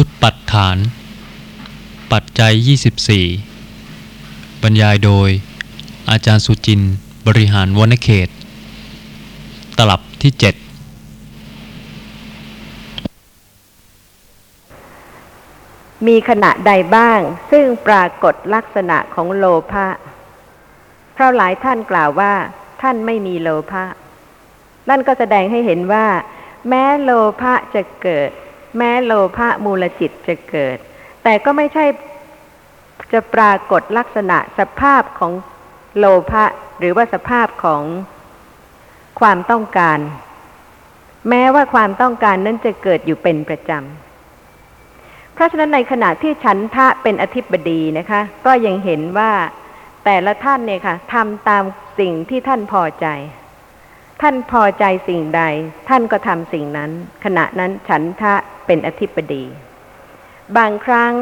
ชุดปัดฐาน ปัจจัย 24 บรรยายโดย อาจารย์สุจินต์บริหารวนเขต ตลับที่ 7 มีขณะใดบ้างซึ่งปรากฏลักษณะของโลภะเพราะหลายท่านกล่าวว่า ท่านไม่มีโลภะนั่นก็แสดงให้เห็นว่า แม้โลภะจะเกิด แม้โลภะมูลจิตจะเกิด แต่ก็ไม่ใช่จะปรากฏลักษณะสภาพของโลภะหรือว่าสภาพของความต้องการ แม้ว่าความต้องการนั้นจะเกิดอยู่เป็นประจำ เพราะฉะนั้นในขณะที่ฉันทะเป็นอธิบดีนะคะ ก็ยังเห็นว่าแต่ละท่านเนี่ยค่ะทำตามสิ่งที่ท่านพอใจ ท่านพอใจสิ่งใด ท่านก็ทำสิ่งนั้น ขณะนั้นฉันทะ เป็นอธิบดี บางครั้ง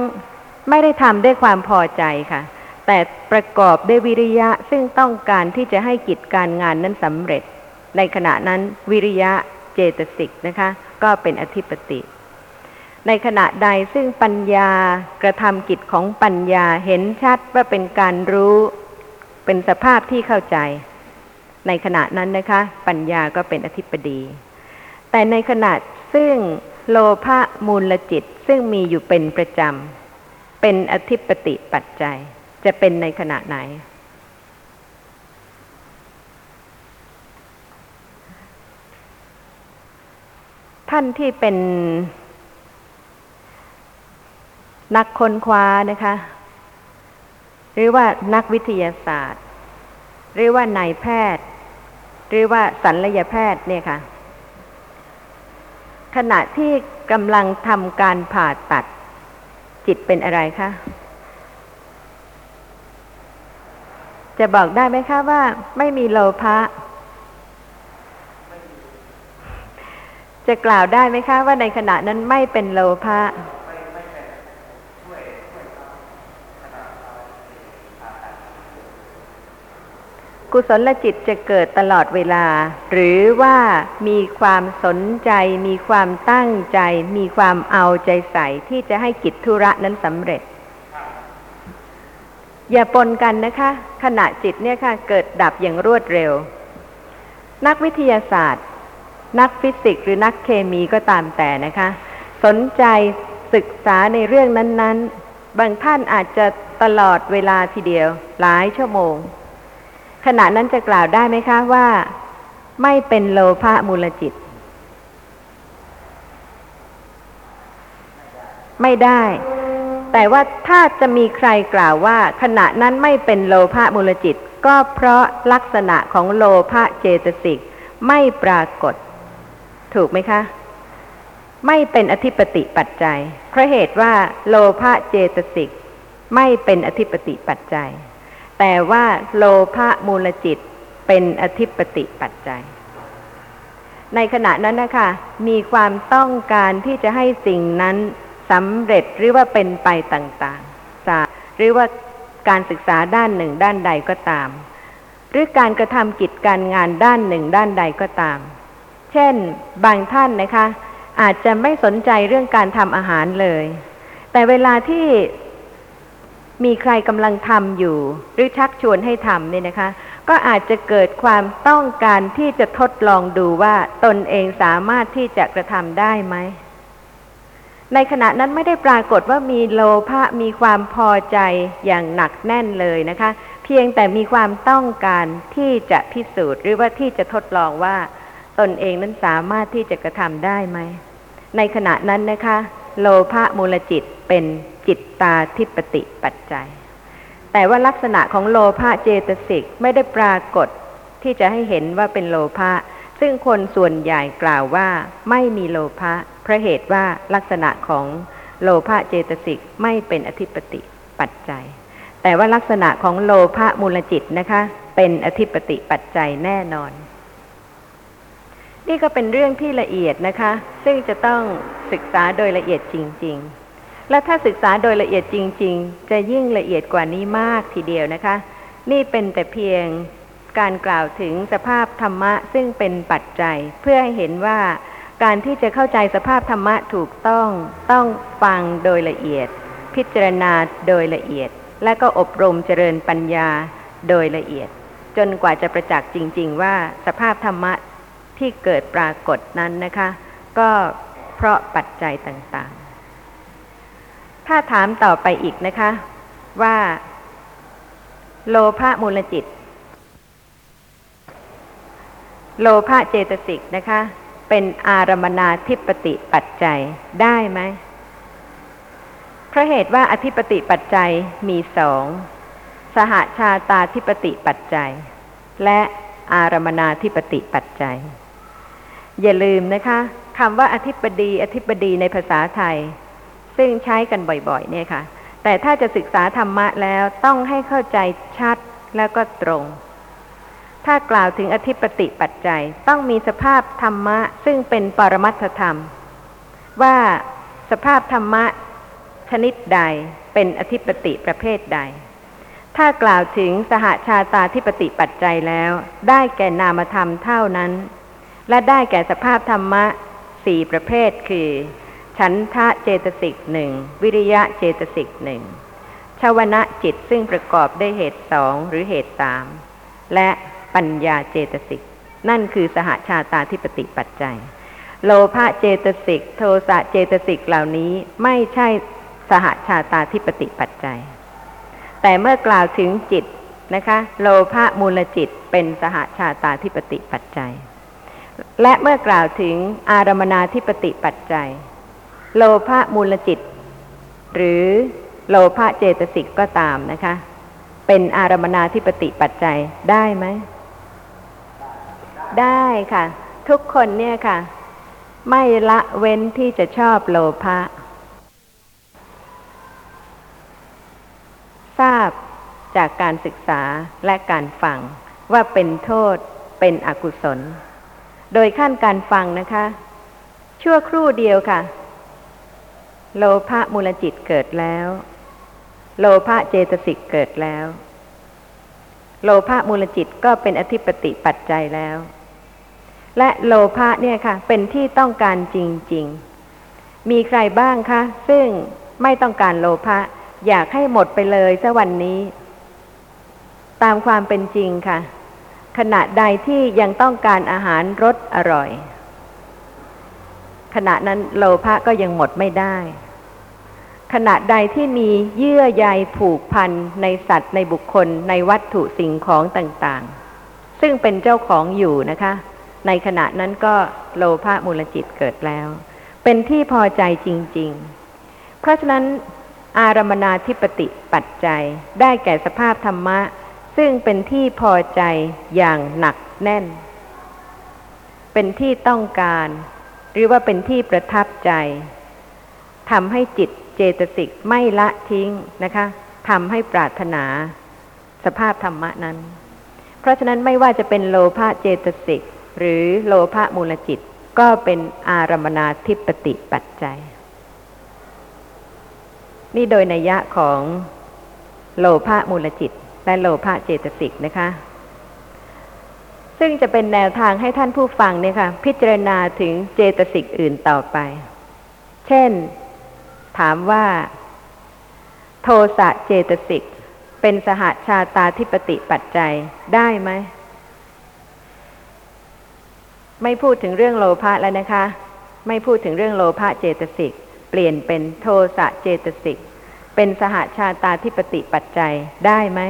ไม่ได้ทำด้วยความพอใจค่ะ แต่ประกอบด้วยวิริยะซึ่งต้องการที่จะให้กิจการงานนั้นสำเร็จ ในขณะนั้นวิริยะเจตสิกนะคะ ก็เป็นอธิปติ ในขณะใดซึ่งปัญญากระทำกิจของปัญญาเห็นชัดว่าเป็นการรู้เป็นสภาพที่เข้าใจ ในขณะนั้นนะคะ ปัญญาก็เป็นอธิปดี แต่ในขณะซึ่ง โลภะมูลจิตซึ่งมีอยู่เป็นประจำ เป็นอธิปติปัจจัย จะเป็นในขณะไหน ท่านที่เป็นนักค้นคว้านะคะ หรือว่านักวิทยาศาสตร์ หรือว่านายแพทย์ หรือว่าศัลยแพทย์เนี่ยค่ะ ขณะที่กำลังทำการผ่าตัด จิตเป็นอะไรคะ จะบอกได้ไหมคะว่า ไม่มีโลภะจะกล่าวได้ไหมคะ ว่าในขณะนั้นไม่เป็นโลภะ กุศลจิตจะเกิดตลอดเวลา หรือว่ามีความสนใจ มีความตั้งใจ มีความเอาใจใส่ที่จะให้กิจธุระนั้นสำเร็จ อย่าปนกันนะคะ ขณะจิตเนี่ยค่ะ เกิดดับอย่างรวดเร็ว นักวิทยาศาสตร์ นักฟิสิกส์หรือนักเคมีก็ตามแต่นะคะ สนใจศึกษาในเรื่องนั้น ๆ บางท่านอาจจะตลอดเวลาทีเดียว หลายชั่วโมง ขณะนั้นจะกล่าวได้ไหมคะว่า ไม่เป็นโลภะมูลจิต ไม่ได้ แต่ว่าถ้าจะมีใครกล่าวว่า ขณะนั้นไม่เป็นโลภะมูลจิต ก็เพราะลักษณะของโลภะเจตสิกไม่ปรากฏ ถูกไหมคะ ไม่เป็นอธิปติปัจจัยเพราะเหตุว่า โลภะเจตสิกไม่เป็นอธิปติปัจจัย แต่ว่าโลภะมูลจิตเป็นอธิปติปัจจัย ในขณะนั้นนะคะ มีความต้องการที่จะให้สิ่งนั้นสำเร็จหรือว่าเป็นไปต่างๆ หรือว่าการศึกษาด้านหนึ่งด้านใดก็ตาม หรือการกระทำกิจการงานด้านหนึ่งด้านใดก็ตาม เช่น บางท่านนะคะ อาจจะไม่สนใจเรื่องการทำอาหารเลย แต่เวลาที่ มีใครกำลังทำอยู่ หรือชักชวนให้ทำเนี่ยนะคะ ก็อาจจะเกิดความต้องการที่จะทดลองดูว่าตนเองสามารถที่จะกระทำได้ไหม ในขณะนั้นไม่ได้ปรากฏว่ามีโลภะมีความพอใจอย่างหนักแน่นเลยนะคะ เพียงแต่มีความต้องการที่จะพิสูจน์ หรือว่าที่จะทดลองว่าตนเองนั้นสามารถที่จะกระทำได้ไหม ในขณะนั้นนะคะ โลภะมูลจิตเป็น จิตตาทิปติปัจจัย แต่ว่าลักษณะของโลภะเจตสิกไม่ได้ปรากฏที่จะให้เห็นว่าเป็นโลภะซึ่งคนส่วนใหญ่กล่าวว่าไม่มีโลภะเพราะเหตุว่าลักษณะของโลภะเจตสิกไม่เป็นอธิปติปัจจัย แต่ว่าลักษณะของโลภะมูลจิตนะคะ เป็นอธิปติปัจจัยแน่นอน นี่ก็เป็นเรื่องที่ละเอียดนะคะ ซึ่งจะต้องศึกษาโดยละเอียดจริง ๆ และถ้าศึกษาโดยละเอียดจริง ๆ จะยิ่งละเอียดกว่านี้มากทีเดียวนะคะ นี่เป็นแต่เพียงการกล่าวถึงสภาพธรรมะซึ่งเป็นปัจจัย เพื่อให้เห็นว่าการที่จะเข้าใจสภาพธรรมะถูกต้องต้องฟังโดยละเอียด พิจารณาโดยละเอียด และก็อบรมเจริญปัญญาโดยละเอียด จนกว่าจะประจักษ์จริง ๆ ว่าสภาพธรรมะที่เกิดปรากฏนั้นนะคะ ก็เพราะปัจจัยต่างๆ ถ้าถามต่อไปอีกนะคะ ว่า โลภะมูลจิต โลภะเจตสิกนะคะ เป็นอารมนาธิปติปัจจัยได้ไหมเพราะเหตุว่าอธิปติปัจจัยมีสอง สหชาตาธิปติปัจจัย และอารมนาธิปติปัจจัย อย่าลืมนะคะคำว่าอธิปดี อธิปดีในภาษาไทย ซึ่งใช้กันบ่อยๆเนี่ยค่ะ แต่ถ้าจะศึกษาธรรมะแล้วต้องให้เข้าใจชัดแล้วก็ตรง ถ้ากล่าวถึงอธิปติปัจจัยต้องมีสภาพธรรมะ ซึ่งเป็นปรมัตถธรรม ว่าสภาพธรรมะชนิดใดเป็นอธิปติประเภทใด ถ้ากล่าวถึงสหชาตาธิปติปัจจัยแล้ว ได้แก่นามธรรมเท่านั้น และได้แก่สภาพธรรมะสี่ประเภทคือ ฉันทะเจตสิกหนึ่งวิริยะเจตสิกหนึ่งชาวนะจิตซึ่งประกอบด้วยเหตุสองหรือเหตุสามและปัญญาเจตสิก นั่นคือสหชาตาธิปติปัจจัย โลภะเจตสิก โทสะเจตสิกเหล่านี้ไม่ใช่สหชาตาธิปติปัจจัย แต่เมื่อกล่าวถึงจิตนะคะ โลภะมูลจิตเป็นสหชาตาธิปติปัจจัย และเมื่อกล่าวถึงอารมนาธิปติปัจจัย โลภะมูลจิต หรือโลภะเจตสิกก็ตามนะคะ เป็นอารมนาธิปติปัจจัยได้ไหม ได้ค่ะ ทุกคนเนี่ยค่ะ ไม่ละเว้นที่จะชอบโลภะทราบจากการศึกษาและการฟังว่าเป็นโทษเป็นอกุศล โดยขั้นการฟังนะคะ ชั่วครู่เดียวค่ะ โลภะมูลจิตเกิดแล้ว โลภะเจตสิกเกิดแล้ว โลภะมูลจิตก็เป็นอธิปติปัจจัยแล้ว และโลภะเนี่ยค่ะ เป็นที่ต้องการจริง ๆ มีใครบ้างคะซึ่งไม่ต้องการโลภะอยากให้หมดไปเลยสัวันนี้ ตามความเป็นจริงค่ะ ขณะใดที่ยังต้องการอาหารรสอร่อย ขณะนั้นโลภะก็ยังหมดไม่ได้ ขณะใดที่มีเยื่อใยผูกพันในสัตว์ในบุคคลในวัตถุสิ่งของต่างๆ ซึ่งเป็นเจ้าของอยู่นะคะ ในขณะนั้นก็โลภะมูลจิตเกิดแล้ว เป็นที่พอใจจริง ๆ เพราะฉะนั้นอารมนาธิปติปัจจัยได้แก่สภาพธรรมะ ซึ่งเป็นที่พอใจอย่างหนักแน่น เป็นที่ต้องการ หรือว่าเป็นที่ประทับใจทำให้จิต เจตสิกไม่ละทิ้งนะคะทำให้ปรารถนาสภาพธรรมะนั้น เพราะฉะนั้นไม่ว่าจะเป็นโลภะเจตสิก หรือโลภะมูลจิต ก็เป็นอารมนาธิปติปัจจัย นี่โดยนัยยะของโลภะมูลจิต และโลภะเจตสิกนะคะ ซึ่งจะเป็นแนวทางให้ท่านผู้ฟังเนี่ยค่ะพิจารณาถึงเจตสิกอื่นต่อไป เช่น ถามว่า โทสะเจตสิก เป็นสหชาตาธิปติปัจจัยได้ไหม ไม่พูดถึงเรื่องโลภะแล้วนะคะ ไม่พูดถึงเรื่องโลภะเจตสิก เปลี่ยนเป็นโทสะเจตสิก เป็นสหชาตาธิปติปัจจัยได้ไหม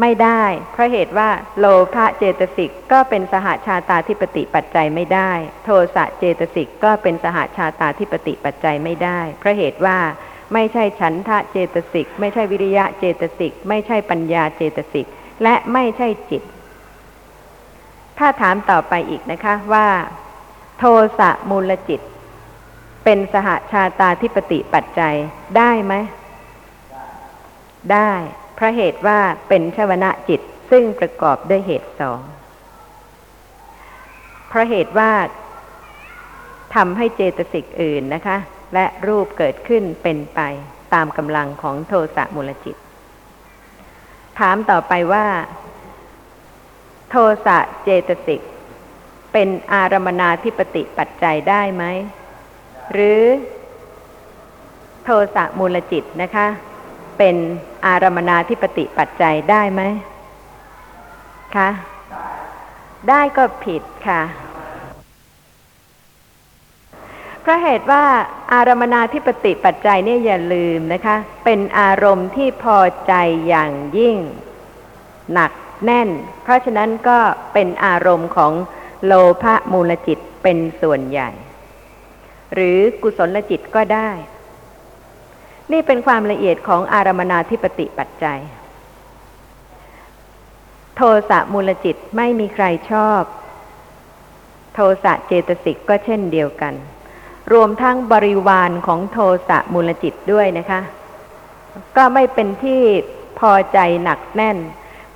ไม่ได้ เพราะเหตุว่าโลภะเจตสิกก็เป็นสหชาตาธิปติปัจจัยไม่ได้ โทสะเจตสิกก็เป็นสหชาตาธิปติปัจจัยไม่ได้ เพราะเหตุว่าไม่ใช่ฉันทะเจตสิก ไม่ใช่วิริยะเจตสิก ไม่ใช่ปัญญาเจตสิก และไม่ใช่จิต ถ้าถามต่อไปอีกนะคะว่า โทสะมูลจิต เป็นสหชาตาธิปติปัจจัยได้ไหม ได้ ราะเหตุว่าเป็นชวนะจิตซึ่งประกอบด้วยเหตุสองเพราะเหตุว่าทำให้เจตสิกอื่นนะคะ และรูปเกิดขึ้นเป็นไปตามกำลังของโทสะมูลจิต ถามต่อไปว่า โทสะเจตสิกเป็นอารมนาธิปติปัจจัยได้ไหม หรือโทสะมูลจิตนะคะ เป็นอารมนาธิปติปัจจัยได้ไหมคะได้ก็ผิดค่ะเพราะเหตุว่าอารมนาธิปติปัจจัยเนี่ยอย่าลืมนะคะ เป็นอารมณ์ที่พอใจอย่างยิ่ง หนักแน่น เพราะฉะนั้นก็เป็นอารมณ์ของโลภะมูลจิตเป็นส่วนใหญ่ หรือกุศลจิตก็ได้ นี่เป็นความละเอียดของอารมนาธิปติปัจจัย โทสะมูลจิตไม่มีใครชอบ โทสะเจตสิกก็เช่นเดียวกัน รวมทั้งบริวารของโทสะมูลจิตด้วยนะคะ ก็ไม่เป็นที่พอใจหนักแน่น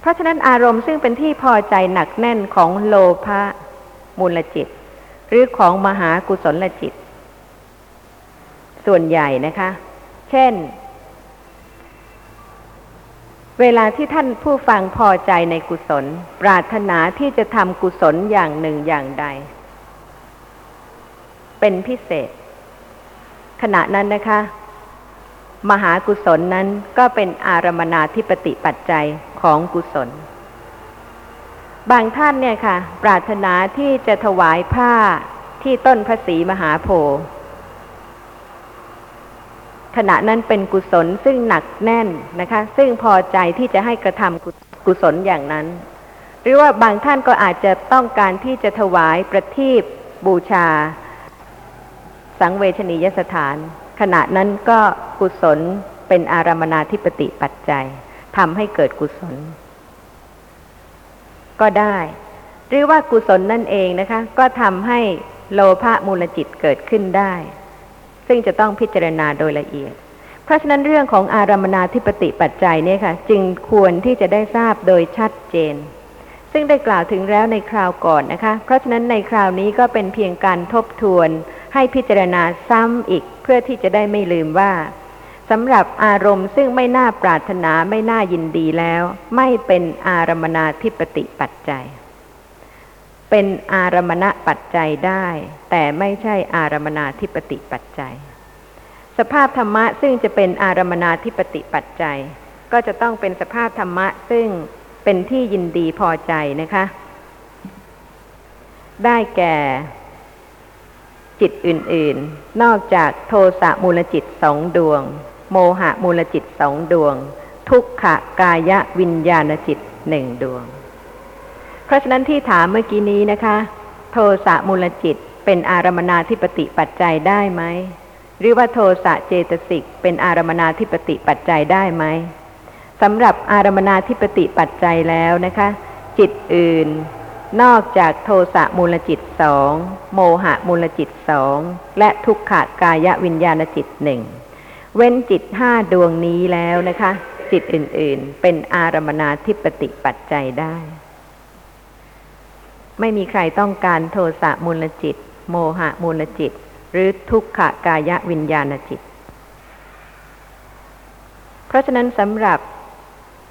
เพราะฉะนั้นอารมณ์ซึ่งเป็นที่พอใจหนักแน่นของโลภะมูลจิต หรือของมหากุศลจิต ส่วนใหญ่นะคะ เช่น เวลาที่ท่านผู้ฟังพอใจในกุศล ปรารถนาที่จะทำกุศลอย่างหนึ่งอย่างใด เป็นพิเศษ ขณะนั้นนะคะ มหากุศลนั้นก็เป็นอารมนาธิปติปัจจัยของกุศล บางท่านเนี่ยค่ะ ปรารถนาที่จะถวายผ้าที่ต้นพระศรีมหาโพธิ์ ขณะนั้นเป็นกุศลซึ่งหนักแน่นนะคะ ซึ่งพอใจที่จะให้กระทำกุกุศลอย่างนั้น หรือว่าบางท่านก็อาจจะต้องการที่จะถวายประทีปบูชา สังเวชนียสถาน ขณะนั้นก็กุศลเป็นอารมนาธิปติปัจจัยทำให้เกิดกุศล ก็ได้ หรือว่ากุศลนั่นเองนะคะ ก็ทำให้โลภะมูลจิตเกิดขึ้นได้ ซึ่งจะต้องพิจารณาโดยละเอียด เพราะฉะนั้นเรื่องของอารมนาธิปติปัจจัยเนี่ยค่ะ จึงควรที่จะได้ทราบโดยชัดเจน ซึ่งได้กล่าวถึงแล้วในคราวก่อนนะคะ เพราะฉะนั้นในคราวนี้ก็เป็นเพียงการทบทวนให้พิจารณาซ้ำอีกเพื่อที่จะได้ไม่ลืมว่าสำหรับอารมณ์ซึ่งไม่น่าปรารถนาไม่น่ายินดีแล้ว ไม่เป็นอารมนาธิปติปัจจัย เป็นอารมณะปัจจัยได้ แต่ไม่ใช่อารมนาธิปติปัจจัย สภาพธรรมะซึ่งจะเป็นอารมนาธิปติปัจจัย ก็จะต้องเป็นสภาพธรรมะซึ่งเป็นที่ยินดีพอใจนะคะ ได้แก่ จิตอื่นๆ นอกจากโทสะมูลจิตสองดวง โมหะมูลจิตสองดวง ทุกขกายวิญญาณจิตหนึ่งดวง เพราะฉะนั้นที่ถามเมื่อกี้นี้นะคะ โทสะมูลจิตเป็นอารมนาธิปติปัจจัยได้ไหมหรือว่าโทสะเจตสิกเป็นอารมนาธิปติปัจจัยได้ไหมสำหรับอารมนาธิปติปัจจัยแล้วนะคะ จิตอื่น นอกจากโทสะมูลจิตสองโมหะมูลจิตสองและทุกขกายวิญญาณจิตหนึ่งเว้นจิตห้าดวงนี้แล้วนะคะ จิตอื่นๆ เป็นอารมนาธิปติปัจจัยได้ ไม่มีใครต้องการโทสะมูลจิต โมหะมูลจิต หรือทุกขกายวิญญาณจิต เพราะฉะนั้นสำหรับ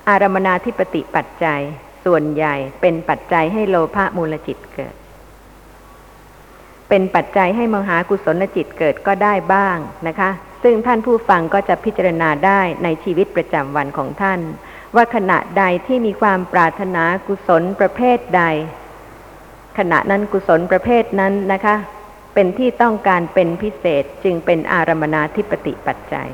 อารมนาธิปติปัจจัยส่วนใหญ่เป็นปัจจัยให้โลภะมูลจิตเกิด เป็นปัจจัยให้มหากุศลจิตเกิดก็ได้บ้างนะคะ ซึ่งท่านผู้ฟังก็จะพิจารณาได้ในชีวิตประจำวันของท่าน ว่าขณะใดที่มีความปรารถนากุศลประเภทใด ขณะนั้นกุศลประเภทนั้นนะคะ เป็นที่ต้องการเป็นพิเศษจึงเป็นอารมนาธิปติปัจจัย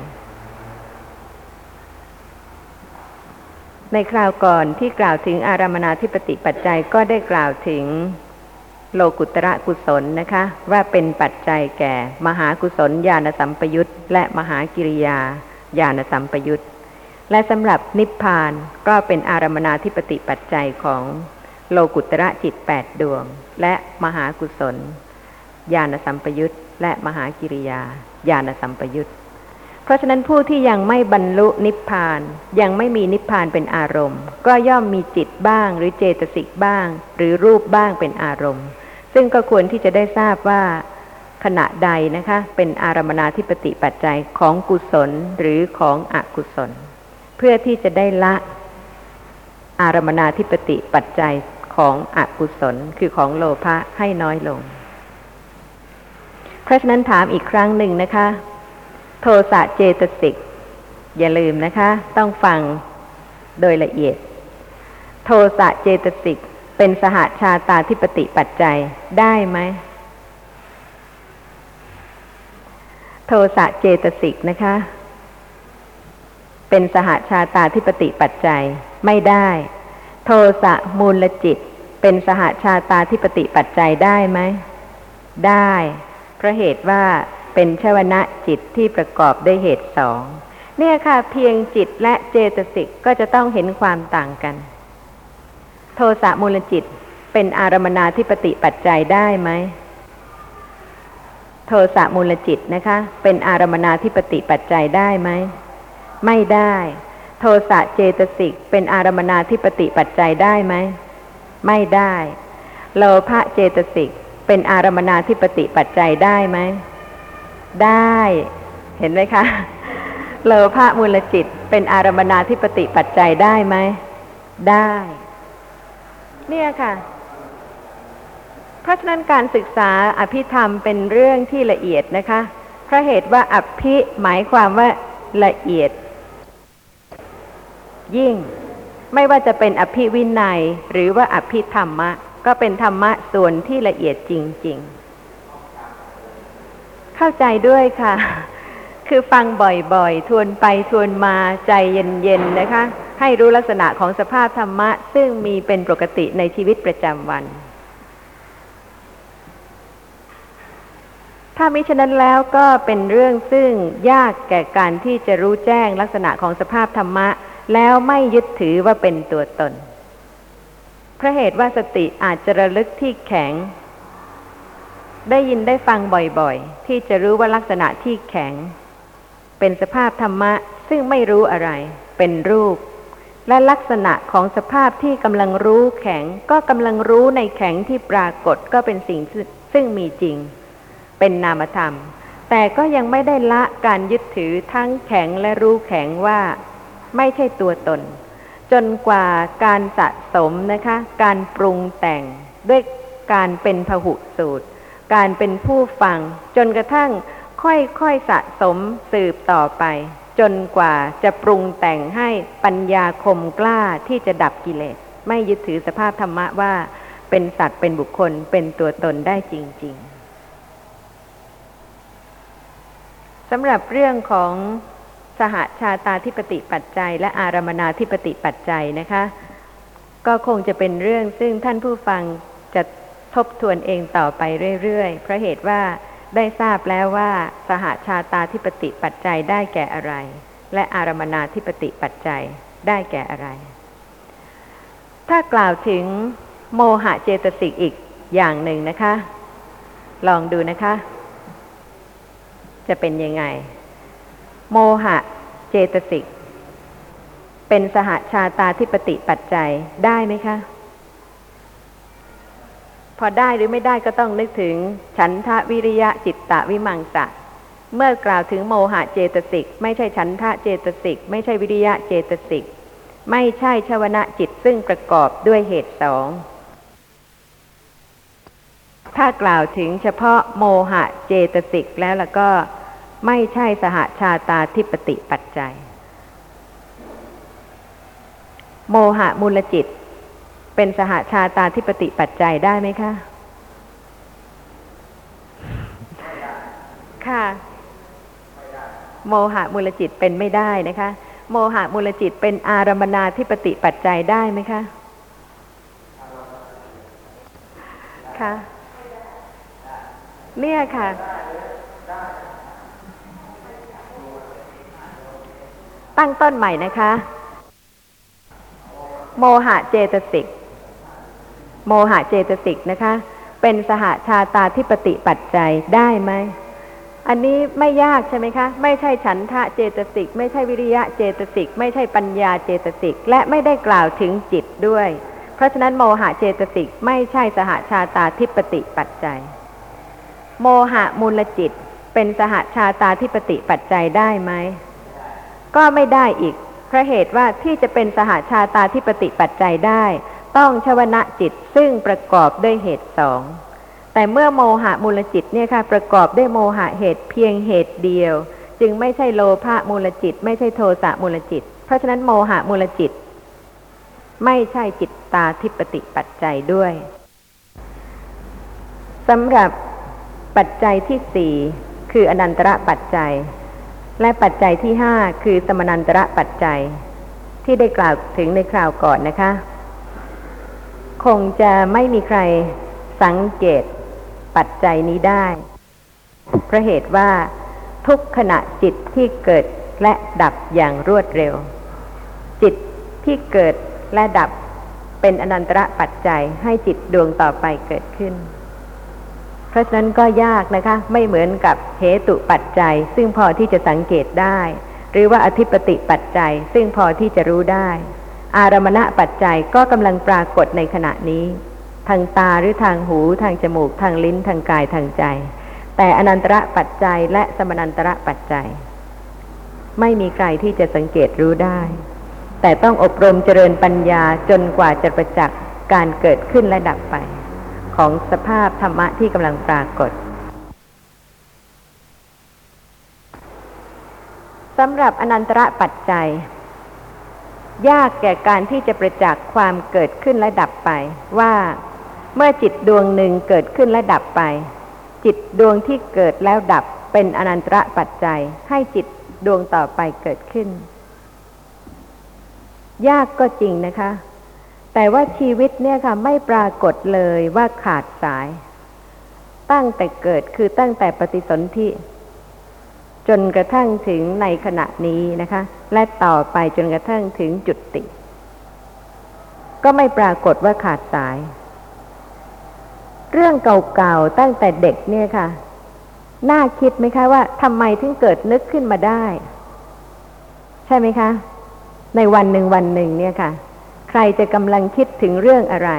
ในคราวก่อนที่กล่าวถึงอารามนาธิปติปัจจัยก็ได้กล่าวถึงโลกุตระกุศลนะคะ ว่าเป็นปัจจัยแก่ มหากุศลญาณสัมปยุตและมหากิริยาญาณสัมปยุตและสำหรับนิพพานก็เป็นอารามนาธิปติปัจจัยของ โลกุตระจิตแปดดวง และมหากุศล ญาณสัมปยุตและมหากิริยา ญาณสัมปยุตเพราะฉะนั้นผู้ที่ยังไม่บรรลุนิพพานยังไม่มีนิพพานเป็นอารมณ์ ก็ย่อมมีจิตบ้าง หรือเจตสิกบ้าง หรือรูปบ้างเป็นอารมณ์ ซึ่งก็ควรที่จะได้ทราบว่าขณะใดนะคะ เป็นอารมนาธิปติปัจจัยของกุศลหรือของอกุศล เพื่อที่จะได้ละอารมนาธิปติปัจจัย ของอกุศลคือของโลภะให้น้อยลง เพราะฉะนั้นถามอีกครั้งหนึ่งนะคะ โทสะเจตสิก อย่าลืมนะคะ ต้องฟังโดยละเอียด โทสะเจตสิกเป็นสหาชาตาธิปติปัจจัยได้ไหมโทสะเจตสิกนะคะ เป็นสหาชาตาธิปติปัจจัยไม่ได้ โทสะมูลจิต เป็นสหาชาตาธิปติปัจจัยได้ไหม ได้ เพราะเหตุว่าเป็นชวนะจิตที่ประกอบด้วยเหตุสอง เนี่ยค่ะ เพียงจิตและเจตสิกก็จะต้องเห็นความต่างกัน โทสะมูลจิตเป็นอารมนาธิปติปัจจัยได้ไหม โทสะมูลจิตนะคะ เป็นอารมนาธิปติปัจจัยได้ไหม ไม่ได้ โทสะเจตสิกเป็นอารมนาธิปติปัจจัยได้ไหม ไม่ได้ โลภะเจตสิกเป็นอารมนาธิปติปัจจัยได้ไหม ได้ เห็นไหมคะ โลภะมูลจิตเป็นอารมนาธิปติปัจจัยได้ไหม ได้ เนี่ยค่ะเพราะฉะนั้นการศึกษาอภิธรรมเป็นเรื่องที่ละเอียดนะคะ เพราะเหตุว่าอภิหมายความว่าละเอียด ยิ่ง ไม่ว่าจะเป็นอภิวินัยหรือว่าอภิธรรมะ ก็เป็นธรรมะส่วนที่ละเอียดจริง ๆ เข้าใจด้วยค่ะ คือฟังบ่อยๆ ทวนไปทวนมาใจเย็นๆนะคะ ให้รู้ลักษณะของสภาพธรรมะ ซึ่งมีเป็นปกติในชีวิตประจำวันถ้ามิฉะนั้นแล้วก็เป็นเรื่องซึ่งยากแก่การที่จะรู้แจ้งลักษณะของสภาพธรรมะ แล้วไม่ยึดถือว่าเป็นตัวตน เพราะเหตุว่าสติอาจจะระลึกที่แข็ง ได้ยินได้ฟังบ่อยๆ ที่จะรู้ว่าลักษณะที่แข็ง เป็นสภาพธรรมะซึ่งไม่รู้อะไร เป็นรูป และลักษณะของสภาพที่กำลังรู้แข็ง ก็กำลังรู้ในแข็งที่ปรากฏก็เป็นสิ่งซึ่งมีจริง เป็นนามธรรม แต่ก็ยังไม่ได้ละการยึดถือทั้งแข็งและรู้แข็งว่า ไม่ใช่ตัวตน จนกว่าการสะสมนะคะ การปรุงแต่งด้วยการเป็นพหุสูตร การเป็นผู้ฟัง จนกระทั่งค่อยๆสะสมสืบต่อไป จนกว่าจะปรุงแต่งให้ปัญญาคมกล้าที่จะดับกิเลส ไม่ยึดถือสภาพธรรมะว่า เป็นสัตว์เป็นบุคคลเป็นตัวตนได้จริง ๆสำหรับเรื่องของ สหชาตาธิปติปัจจัย และอารมนาธิปติปัจจัยนะคะ ก็คงจะเป็นเรื่องซึ่งท่านผู้ฟังจะทบทวนเองต่อไปเรื่อยๆ เพราะเหตุว่าได้ทราบแล้วว่าสหชาตาธิปติปัจจัยได้แก่อะไร และอารมนาธิปติปัจจัยได้แก่อะไร ถ้ากล่าวถึงโมหะเจตสิกอีกอย่างหนึ่งนะคะ ลองดูนะคะ จะเป็นยังไง โมหะ เจตสิก เป็นสหชาตาธิปติปัจจัยได้ไหมคะ พอได้หรือไม่ได้ก็ต้องนึกถึง ฉันทะวิริยะจิตตะวิมังสะเมื่อกล่าวถึงโมหะเจตสิก ไม่ใช่ฉันทะเจตสิก ไม่ใช่วิริยะเจตสิก ไม่ใช่ชวนะจิตซึ่งประกอบด้วยเหตุสองถ้ากล่าวถึงเฉพาะโมหะเจตสิกแล้วแล้วก็ ไม่ใช่สหชาตาธิปติปัจจัย โมหะมูลจิต เป็นสหชาตาธิปติปัจจัยได้ไหมคะ ค่ะ โมหะมูลจิตเป็นไม่ได้นะคะ โมหะมูลจิตเป็นอารมนาธิปติปัจจัยได้ไหมคะ ค่ะ เนี่ยค่ะ ตั้งต้นใหม่นะคะ โมหะเจตสิก โมหะเจตสิกนะคะ เป็นสหชาตาธิปติปัจจัยได้ไหม อันนี้ไม่ยากใช่ไหมคะ ไม่ใช่ฉันทะเจตสิก ไม่ใช่วิริยะเจตสิก ไม่ใช่ปัญญาเจตสิก และไม่ได้กล่าวถึงจิตด้วย เพราะฉะนั้นโมหะเจตสิกไม่ใช่สหชาตาธิปติปัจจัย โมหะมูลจิตเป็นสหชาตาธิปติปัจจัยได้ไหม ก็ไม่ได้อีกเพราะเหตุว่าที่จะเป็นสหชาตาธิปติปัจจัยได้ ต้องชวนะจิตซึ่งประกอบด้วยเหตุสองแต่เมื่อโมหะมูลจิตเนี่ยค่ะประกอบด้วยโมหะเหตุเพียงเหตุเดียว จึงไม่ใช่โลภะมูลจิต ไม่ใช่โทสะมูลจิต เพราะฉะนั้นโมหะมูลจิต ไม่ใช่จิตตาทิปติปัจจัยด้วยสำหรับปัจจัยที่สี่คืออนันตระปัจจัย และปัจจัยที่ห้าคือสมนันตระปัจจัย ที่ได้กล่าวถึงในคราวก่อนนะคะ คงจะไม่มีใครสังเกตปัจจัยนี้ได้เพราะเหตุว่าทุกขณะจิตที่เกิดและดับอย่างรวดเร็ว จิตที่เกิดและดับเป็นอนันตระปัจจัยให้จิตดวงต่อไปเกิดขึ้น เพราะฉะนั้นก็ยากนะคะ ไม่เหมือนกับเหตุปัจจัย ซึ่งพอที่จะสังเกตได้ หรือว่าอธิปติปัจจัย ซึ่งพอที่จะรู้ได้ อารมณะปัจจัยก็กำลังปรากฏในขณะนี้ ทางตาหรือทางหูทางจมูกทางลิ้นทางกายทางใจ แต่อนันตระปัจจัยและสมนันตระปัจจัย ไม่มีใครที่จะสังเกตรู้ได้ แต่ต้องอบรมเจริญปัญญาจนกว่าจะประจักษ์การเกิดขึ้นและดับไป ของสภาพธรรมะที่กำลังปรากฏสำหรับอนันตระปัจจัย ยากแก่การที่จะประจักษ์ความเกิดขึ้นและดับไป ว่าเมื่อจิตดวงหนึ่งเกิดขึ้นและดับไป จิตดวงที่เกิดแล้วดับเป็นอนันตระปัจจัย ให้จิตดวงต่อไปเกิดขึ้น ยากก็จริงนะคะ แต่ว่าชีวิตเนี่ยค่ะไม่ปรากฏเลยว่าขาดสาย ตั้งแต่เกิดคือตั้งแต่ปฏิสนธิจนกระทั่งถึงในขณะนี้นะคะ และต่อไปจนกระทั่งถึงจุดติ ก็ไม่ปรากฏว่าขาดสาย เรื่องเก่าๆตั้งแต่เด็กเนี่ยค่ะ น่าคิดไหมคะว่าทำไมถึงเกิดนึกขึ้นมาได้ ใช่ไหมคะ ในวันหนึ่งวันหนึ่งเนี่ยค่ะ ใครจะกำลังคิดถึงเรื่องอะไร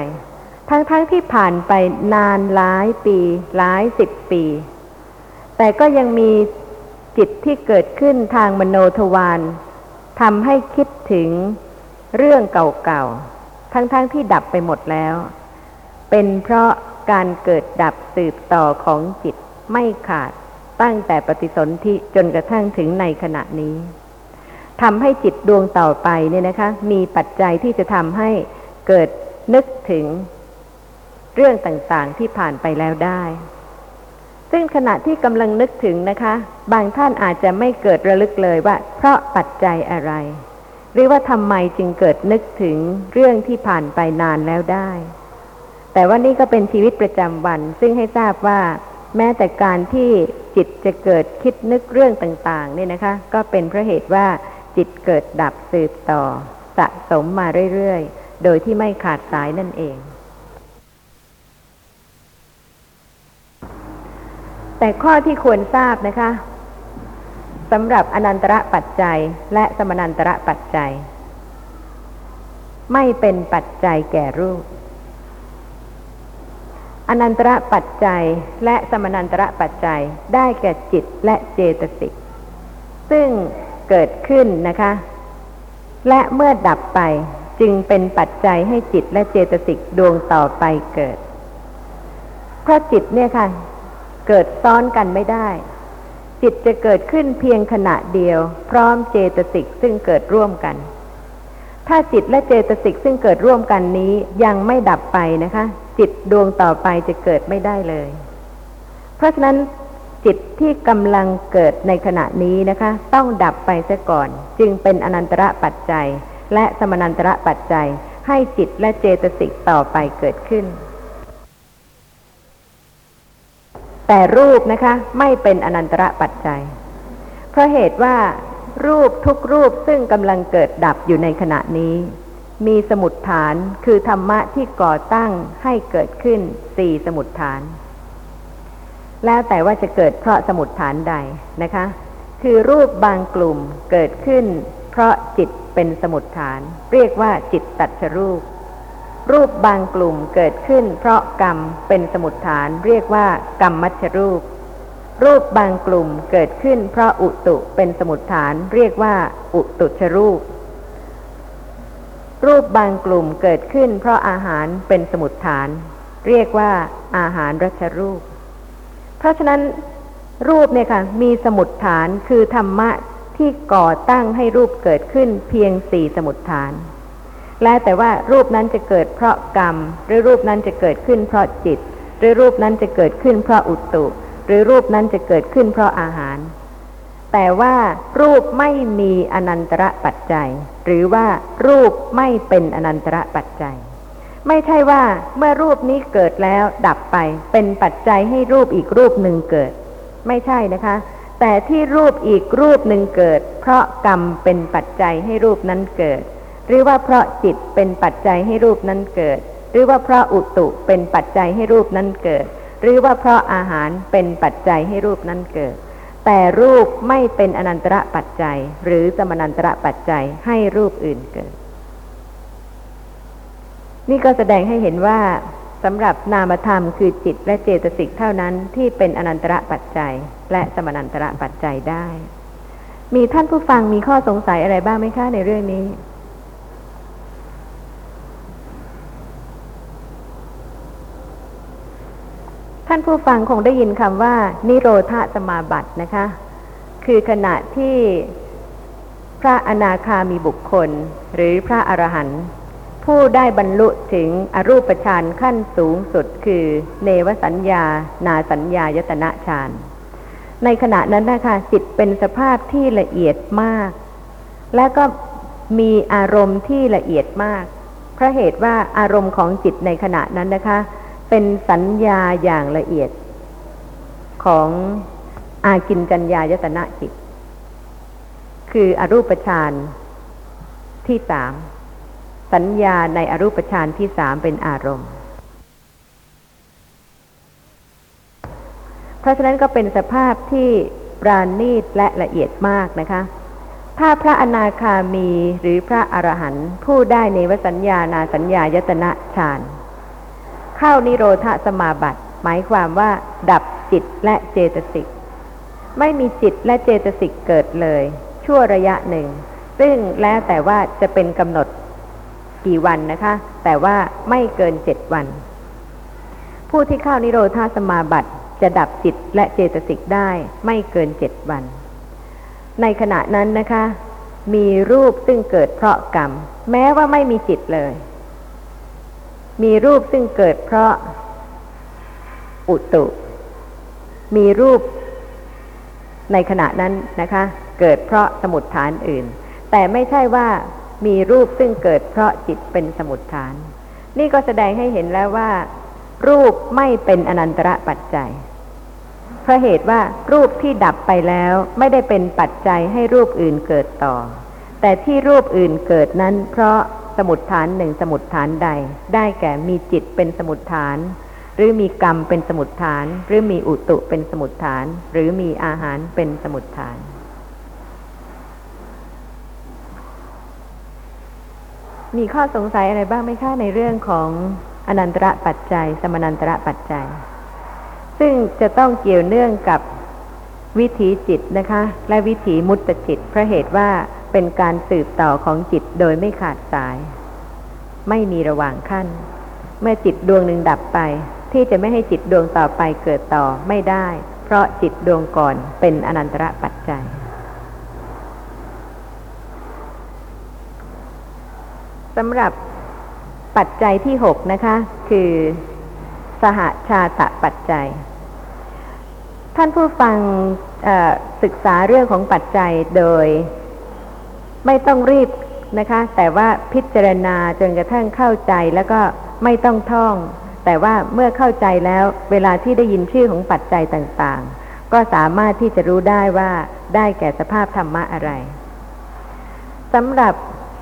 ทั้งๆทที่ผ่านไปนานหลายปีหลายสิบปี แต่ก็ยังมีจิตที่เกิดขึ้นทางมโนทวารทำให้คิดถึงเรื่องเก่าๆ ทั้งๆทที่ดับไปหมดแล้ว เป็นเพราะการเกิดดับสืบต่อของจิตไม่ขาดตั้งแต่ปฏิสนธิจนกระทั่งถึงในขณะนี้ ทำให้จิตดวงต่อไปเนี่ยนะคะ มีปัจจัยที่จะทำให้เกิดนึกถึงเรื่องต่างๆที่ผ่านไปแล้วได้ ซึ่งขณะที่กำลังนึกถึงนะคะ บางท่านอาจจะไม่เกิดระลึกเลยว่า เพราะปัจจัยอะไร หรือว่าทำไมจึงเกิดนึกถึงเรื่องที่ผ่านไปนานแล้วได้ แต่ว่านี่ก็เป็นชีวิตประจำวัน ซึ่งให้ทราบว่า แม้แต่การที่จิตจะเกิดคิดนึกเรื่องต่างๆเนี่ยนะคะ ก็เป็นเพราะเหตุว่า จิตเกิดดับสืบต่อ สะสมมาเรื่อยๆ โดยที่ไม่ขาดสายนั่นเอง แต่ข้อที่ควรทราบนะคะสำหรับอนันตระปัจจัยและสมนันตระปัจจัย ไม่เป็นปัจจัยแก่รูป อนันตระปัจจัยและสมนันตระปัจจัยได้แก่จิตและเจตสิกซึ่ง เกิดขึ้นนะคะ และเมื่อดับไปจึงเป็นปัจจัยให้จิตและเจตสิกดวงต่อไปเกิด เพราะจิตเนี่ยค่ะ เกิดซ้อนกันไม่ได้ จิตจะเกิดขึ้นเพียงขณะเดียว พร้อมเจตสิกซึ่งเกิดร่วมกัน ถ้าจิตและเจตสิกซึ่งเกิดร่วมกันนี้ยังไม่ดับไปนะคะ จิตดวงต่อไปจะเกิดไม่ได้เลย เพราะฉะนั้น จิตที่กำลังเกิดในขณะนี้นะคะ ต้องดับไปซะก่อน จึงเป็นอนันตระปัจจัย และสมนันตระปัจจัย ให้จิตและเจตสิกต่อไปเกิดขึ้น แต่รูปนะคะไม่เป็นอนันตระปัจจัย เพราะเหตุว่า รูปทุกรูปซึ่งกำลังเกิดดับอยู่ในขณะนี้ มีสมุดฐานคือธรรมะที่ก่อตั้งให้เกิดขึ้นสี่สมุดฐาน แล้วแต่ว่าจะเกิดเพราะสมุดฐานใดนะคะ คือรูปบางกลุ่มเกิดขึ้น เพราะจิตเป็นสมุดฐาน เรียกว่าจิตตัชรูป รูปบางกลุ่มเกิดขึ้น เพราะกรรมเป็นสมุดฐาน เรียกว่ากรรมมัชรูป รูปบางกลุ่มเกิดขึ้น เพราะอุตุเป็นสมุดฐาน เรียกว่าอุตุชรูป รูปบางกลุ่มเกิดขึ้น เพราะอาหารเป็นสมุดฐาน เรียกว่าอาหารรัชรูป ราะฉะนั้นรูปเนี่ยค่ะ มีสมุดฐานคือธรรมะที่ก่อตั้งให้รูปเกิดขึ้นเพียงสี่สมุดฐาน และแต่ว่ารูปนั้นจะเกิดเพราะกรรม หรือรูปนั้นจะเกิดขึ้นเพราะจิต หรือรูปนั้นจะเกิดขึ้นเพราะอุตุ หรือรูปนั้นจะเกิดขึ้นเพราะอาหาร แต่ว่ารูปไม่มีอนันตระปัจจัย หรือว่ารูปไม่เป็นอนันตระปัจจัย ไม่ใช่ว่าเมื่อรูปนี้เกิดแล้วดับไป เป็นปัจจัยให้รูปอีกรูปหนึ่งเกิด ไม่ใช่นะคะ แต่ที่รูปอีกรูปหนึ่งเกิด เพราะกรรมเป็นปัจจัยให้รูปนั้นเกิด หรือว่าเพราะจิตเป็นปัจจัยให้รูปนั้นเกิด หรือว่าเพราะอุตุเป็นปัจจัยให้รูปนั้นเกิด หรือว่าเพราะอาหารเป็นปัจจัยให้รูปนั้นเกิด แต่รูปไม่เป็นอนันตระปัจจัย หรือสมนันตระปัจจัยให้รูปอื่นเกิด นี่ก็แสดงให้เห็นว่าสำหรับนามธรรมคือจิตและเจตสิกเท่านั้นที่เป็นอนันตระปัจจัย และสมนันตระปัจจัยได้ มีท่านผู้ฟังมีข้อสงสัยอะไรบ้างไหมคะในเรื่องนี้ ท่านผู้ฟังคงได้ยินคำว่า นิโรธสมาบัตินะคะ คือขณะที่พระอนาคามีบุคคล หรือพระอรหันต ผู้ได้บรรลุถึงอรูปฌานขั้นสูงสุดคือเนวสัญญา นาสัญญายตนะฌาน ในขณะนั้นนะคะจิตเป็นสภาพที่ละเอียดมาก และก็มีอารมณ์ที่ละเอียดมากเพราะเหตุว่าอารมณ์ของจิตในขณะนั้นนะคะ เป็นสัญญาอย่างละเอียดของอากินจัญญายตนะจิต คืออรูปฌานที่สาม สัญญาในอรูปฌานที่สามเป็นอารมณ์ เพราะฉะนั้นก็เป็นสภาพที่ปราณีตและละเอียดมากนะคะ ถ้าพระอนาคามีหรือพระอรหันต์ผู้ได้ในวสัญญานาสัญญายตนะฌานเข้านิโรธสมาบัติ หมายความว่า ดับจิตและเจตสิก ไม่มีจิตและเจตสิกเกิดเลย ชั่วระยะหนึ่ง ซึ่งแล้วแต่ว่าจะเป็นกำหนด กี่วันนะคะ แต่ว่าไม่เกินเจ็ดวัน ผู้ที่เข้านิโรธาสมาบัติจะดับจิตและเจตสิกได้ไม่เกินเจ็ดวัน ในขณะนั้นนะคะ มีรูปซึ่งเกิดเพราะกรรม แม้ว่าไม่มีจิตเลย มีรูปซึ่งเกิดเพราะอุตุ มีรูปในขณะนั้นนะคะ เกิดเพราะสมุดฐานอื่น แต่ไม่ใช่ว่า มีรูปซึ่งเกิดเพราะจิตเป็นสมุดฐาน นี่ก็แสดงให้เห็นแล้วว่า รูปไม่เป็นอนันตระปัจจัยเพราะเหตุว่ารูปที่ดับไปแล้วไม่ได้เป็นปัจจัยให้รูปอื่นเกิดต่อ แต่ที่รูปอื่นเกิดนั้น เพราะสมุดฐานหนึ่งสมุดฐานใด ได้แก่มีจิตเป็นสมุดฐาน หรือมีกรรมเป็นสมุดฐาน หรือมีอุตุเป็นสมุดฐาน หรือมีอาหารเป็นสมุดฐาน มีข้อสงสัยอะไรบ้างไหมคะในเรื่องของอนันตระปัจจัย สมนันตระปัจจัย ซึ่งจะต้องเกี่ยวเนื่องกับวิถีจิตนะคะ และวิถีมุตตจิตเพราะเหตุว่าเป็นการสืบต่อของจิตโดยไม่ขาดสาย ไม่มีระหว่างขั้น เมื่อจิตดวงหนึ่งดับไป ที่จะไม่ให้จิตดวงต่อไปเกิดต่อไม่ได้ เพราะจิตดวงก่อนเป็นอนันตระปัจจัย สำหรับปัจจัยที่หกนะคะ คือสหชาตะปัจจัย ท่านผู้ฟังศึกษาเรื่องของปัจจัยโดย ไม่ต้องรีบนะคะ แต่ว่าพิจารณาจนกระทั่งเข้าใจแล้วก็ไม่ต้องท่อง แต่ว่าเมื่อเข้าใจแล้วเวลาที่ได้ยินชื่อของปัจจัยต่างๆ ก็สามารถที่จะรู้ได้ว่าได้แก่สภาพธรรมะอะไรสำหรับ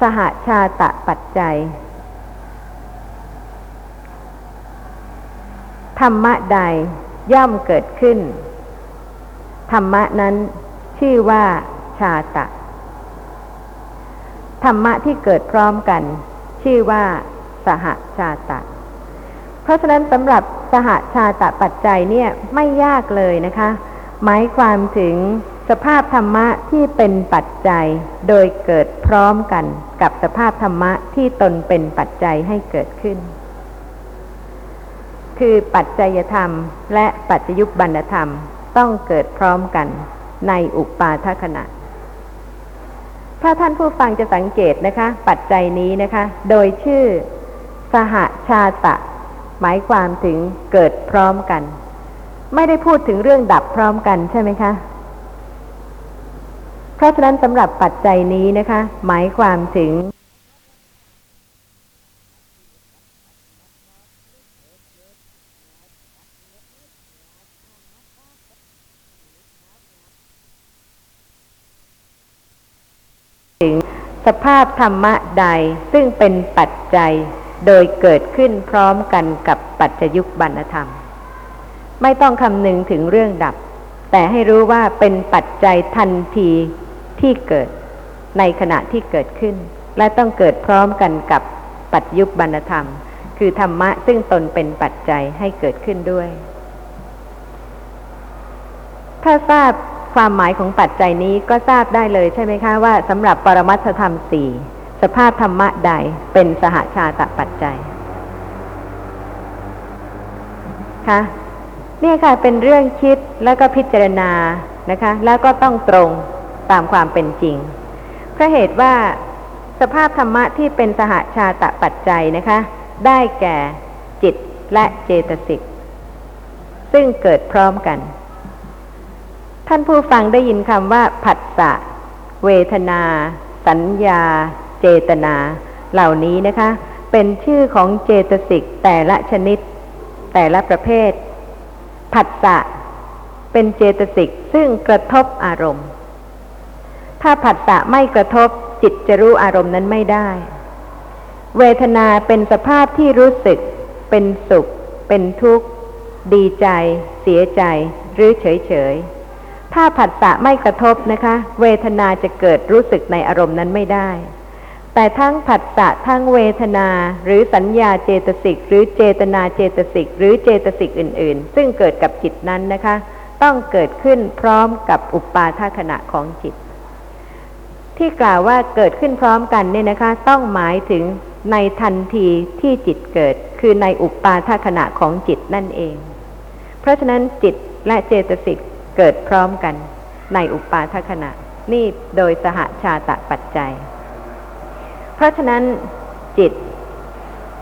สหชาตะปัจจัย ธรรมะใดย่อมเกิดขึ้น ธรรมะนั้นชื่อว่าชาตะ ธรรมะที่เกิดพร้อมกัน ชื่อว่าสหชาตะ เพราะฉะนั้นสำหรับสหชาตะปัจจัยเนี่ยไม่ยากเลยนะคะ หมายความถึงสภาพธรรมะที่เป็นปัจจัย โดยเกิดพร้อมกันกับสภาพธรรมะที่ตนเป็นปัจจัยให้เกิดขึ้น คือปัจจัยธรรมและปัจจยุบันธรรมต้องเกิดพร้อมกันในอุปาทขณะ ถ้าท่านผู้ฟังจะสังเกตนะคะ ปัจจัยนี้นะคะ โดยชื่อ สหชาตะ หมายความถึงเกิดพร้อมกัน ไม่ได้พูดถึงเรื่องดับพร้อมกันใช่ไหมคะ เพราะฉะนั้นสำหรับปัจจัยนี้นะคะ หมายความถึงถึงสภาพธรรมะใดซึ่งเป็นปัจจัยโดยเกิดขึ้นพร้อมกันกับปัจจยุบันธรรม ไม่ต้องคำนึงถึงเรื่องดับ แต่ให้รู้ว่าเป็นปัจจัยทันทีที่เกิดในขณะที่เกิดขึ้น และต้องเกิดพร้อมกันกับปัจยุบันธรรม คือธรรมะซึ่งตนเป็นปัจจัยให้เกิดขึ้นด้วย ถ้าทราบความหมายของปัจจัยนี้ก็ทราบได้เลยใช่ไหมคะว่าสำหรับปรมัตถธรรมสี่สภาพธรรมะใดเป็นสหชาตปัจจัยคะ นี่ค่ะเป็นเรื่องคิดแล้วก็พิจารณานะคะ แล้วก็ต้องตรงตามความเป็นจริงเพราะเหตุว่าสภาพธรรมะที่เป็นสหชาตปัจจัยนะคะ ได้แก่จิตและเจตสิกซึ่งเกิดพร้อมกัน ท่านผู้ฟังได้ยินคำว่าผัสสะเวทนา สัญญา เจตนา เหล่านี้นะคะ เป็นชื่อของเจตสิกแต่ละชนิด แต่ละประเภท ผัสสะเป็นเจตสิกซึ่งกระทบอารมณ์ ถ้าผัสสะไม่กระทบจิตจะรู้อารมณ์นั้นไม่ได้ เวทนาเป็นสภาพที่รู้สึก เป็นสุข เป็นทุกข์ ดีใจ เสียใจ หรือเฉยเฉยถ้าผัสสะไม่กระทบนะคะ เวทนาจะเกิดรู้สึกในอารมณ์นั้นไม่ได้ แต่ทั้งผัสสะทั้งเวทนา หรือสัญญาเจตสิกหรือเจตนาเจตสิกหรือเจตสิกอื่น ๆ ซึ่งเกิดกับจิตนั้นนะคะ ต้องเกิดขึ้นพร้อมกับอุปาทขณะของจิต ที่กล่าวว่าเกิดขึ้นพร้อมกันเนี่ยนะคะ ต้องหมายถึงในทันทีที่จิตเกิด คือในอุปาทขณะของจิตนั่นเอง เพราะฉะนั้นจิตและเจตสิกเกิดพร้อมกัน ในอุปาทขณะนี่โดยสหชาตะปัจจัย ราะฉะนั้นจิต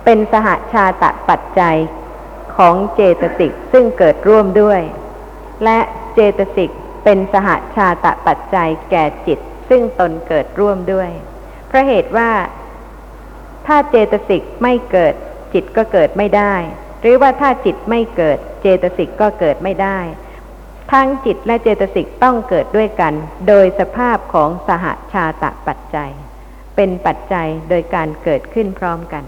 เป็นสหชาตะปัจจัยของเจตสิกซึ่งเกิดร่วมด้วย และเจตสิกเป็นสหชาตะปัจจัยแก่จิตซึ่งตนเกิดร่วมด้วย เพราะเหตุว่า ถ้าเจตสิกไม่เกิด จิตก็เกิดไม่ได้ หรือว่าถ้าจิตไม่เกิด เจตสิกก็เกิดไม่ได้ ทั้งจิตและเจตสิกต้องเกิดด้วยกัน โดยสภาพของสหชาตะปัจจัย เป็นปัจจัยโดยการเกิดขึ้นพร้อมกัน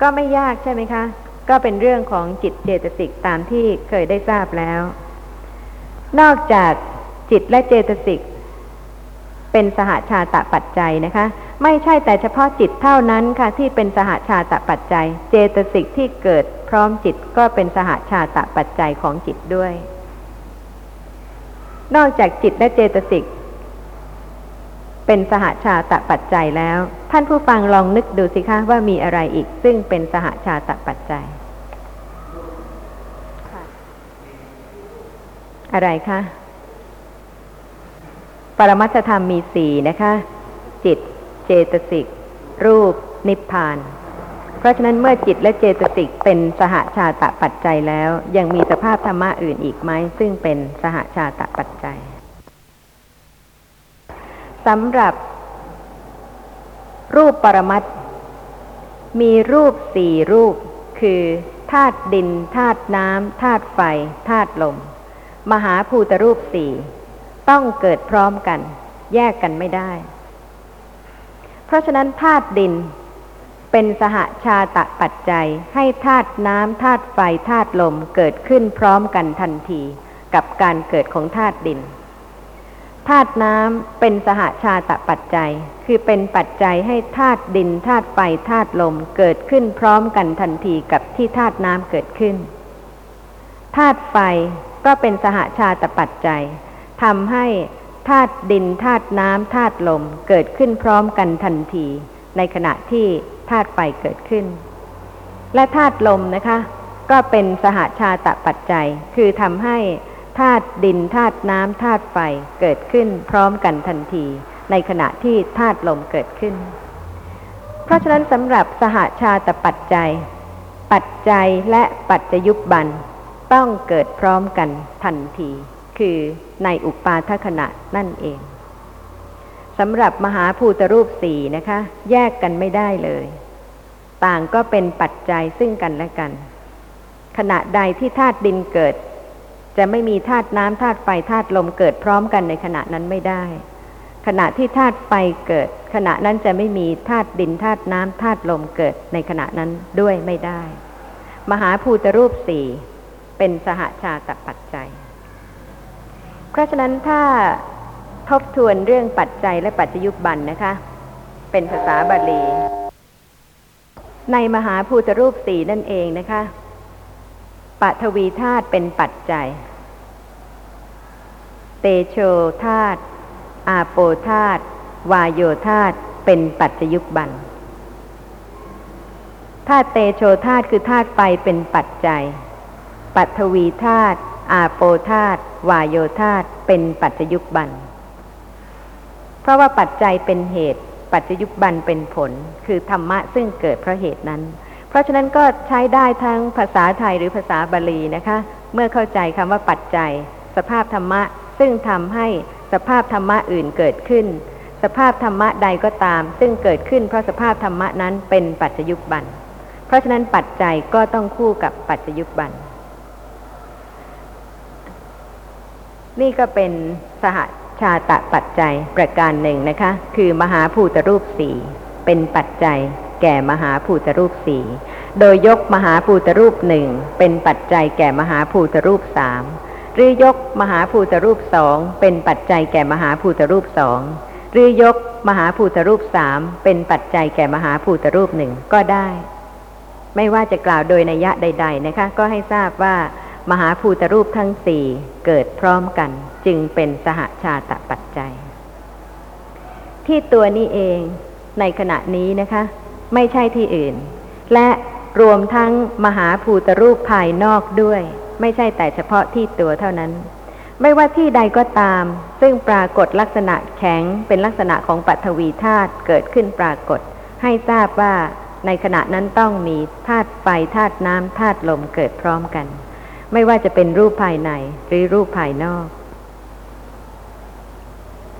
ก็ไม่ยากใช่ไหมคะ ก็เป็นเรื่องของจิตเจตสิกตามที่เคยได้ทราบแล้ว นอกจากจิตและเจตสิกเป็นสหชาตะปัจจัยนะคะ ไม่ใช่แต่เฉพาะจิตเท่านั้นค่ะ ที่เป็นสหชาตะปัจจัย เจตสิกที่เกิดพร้อมจิตก็เป็นสหชาตะปัจจัยของจิตด้วย นอกจากจิตและเจตสิก เป็นสหชาตปัจจัยแล้ว ท่านผู้ฟังลองนึกดูสิคะว่ามีอะไรอีก ซึ่งเป็นสหชาตปัจจัย อะไรคะปรมัตธรรมมีสี่นะคะ จิต เจตสิก รูป นิพพาน เพราะฉะนั้นเมื่อจิตและเจตสิกเป็นสหชาตะปัจจัยแล้ว ยังมีสภาพธรรมะอื่นอีกไหมซึ่งเป็นสหชาตะปัจจัย สำหรับ รูปปรมัตมีรูปสี่รูป คือธาตุดินธาตุน้ำธาตุไฟธาตุลม มหาภูตรูปสี่ต้องเกิดพร้อมกัน แยกกันไม่ได้ เพราะฉะนั้นธาตุดินเป็นสหชาตะปัจจัยให้ธาตุน้ำธาตุไฟธาตุลมเกิดขึ้นพร้อมกันทันที กับการเกิดของธาตุดิน ธาตุน้ำเป็นสหชาตะปัจจัย คือเป็นปัจจัยให้ธาตุดินธาตุไฟธาตุลมเกิดขึ้นพร้อมกันทันทีกับที่ธาตุน้ำเกิดขึ้นธาตุไฟก็เป็นสหชาตปัจจัยทำให้ธาตุดินธาตุน้ำธาตุลมเกิดขึ้นพร้อมกันทันที ในขณะที่ธาตุไฟเกิดขึ้น และธาตุลมนะคะ ก็เป็นสหชาตปัจจัย คือทำให้ ธาตุดินธาตุน้ำธาตุไฟเกิดขึ้นพร้อมกันทันที ในขณะที่ธาตุลมเกิดขึ้น เพราะฉะนั้นสำหรับสหชาตปัจจัย ปัจจัยและปัจจยุบันต้องเกิดพร้อมกันทันที คือในอุปาทขณะนั่นเองสำหรับมหาภูตรูปสี่นะคะ แยกกันไม่ได้เลย ต่างก็เป็นปัจจัยซึ่งกันและกัน ขณะใดที่ธาตุดินเกิด จะไม่มีธาตุน้ำธาตุไฟธาตุลมเกิดพร้อมกันในขณะนั้นไม่ได้ ขณะที่ธาตุไฟเกิด ขณะนั้นจะไม่มีธาตุดินธาตุน้ำธาตุลมเกิดในขณะนั้นด้วยไม่ได้ มหาภูตรูปสี่เป็นสหชาตปัจจัย เพราะฉะนั้นถ้าทบทวนเรื่องปัจจัยและปัจจยุบันนะคะ เป็นภาษาบาลี ในมหาภูตรูปสี่นั่นเองนะคะปัทวีธาตุเป็นปัจจัย เตโชธาตุอาโปธาตุวายโยธาตุเป็นปัจจยุบันธาตุเตโชธาตุคือธาตุไฟเป็นปัจจัย ปัทวีธาตุอาโปธาตุวายโยธาตุเป็นปัจจยุบันเพราะว่าปัจจัยเป็นเหตุ ปัจจยุบันเป็นผล คือธรรมะซึ่งเกิดเพราะเหตุนั้น เพราะฉะนั้นก็ใช้ได้ทั้งภาษาไทยหรือภาษาบาลีนะคะ เมื่อเข้าใจคำว่าปัจจัย สภาพธรรมะ ซึ่งทำให้สภาพธรรมะอื่นเกิดขึ้น สภาพธรรมะใดก็ตาม ซึ่งเกิดขึ้นเพราะสภาพธรรมะนั้นเป็นปัจจยุบัน เพราะฉะนั้นปัจจัยก็ต้องคู่กับปัจจยุบัน นี่ก็เป็นสหชาตะปัจจัยประการหนึ่งนะคะ คือมหาภูตรูปสี่เป็นปัจจัยแก่มหาภูตรูปสี่โดยยกมหาภูตรูปหนึ่งเป็นปัจจัยแก่มหาภูตรูปสาม หรือยกมหาภูตรูปสองเป็นปัจจัยแก่มหาภูตรูปสองหรือยกมหาภูตรูปสามเป็นปัจจัยแก่มหาภูตรูปหนึ่งก็ได้ ไม่ว่าจะกล่าวโดยนัยะใด ๆ นะคะ ก็ให้ทราบว่ามหาภูตรูปทั้งสี่เกิดพร้อมกัน จึงเป็นสหชาตปัจจัย ที่ตัวนี้เองในขณะนี้นะคะ ไม่ใช่ที่อื่น และรวมทั้งมหาภูตรูปภายนอกด้วย ไม่ใช่แต่เฉพาะที่ตัวเท่านั้น ไม่ว่าที่ใดก็ตาม ซึ่งปรากฏลักษณะแข็งเป็นลักษณะของปัทวีธาตุเกิดขึ้นปรากฏ ให้ทราบว่าในขณะนั้นต้องมีธาตุไฟธาตุน้ำธาตุลมเกิดพร้อมกัน ไม่ว่าจะเป็นรูปภายในหรือรูปภายนอก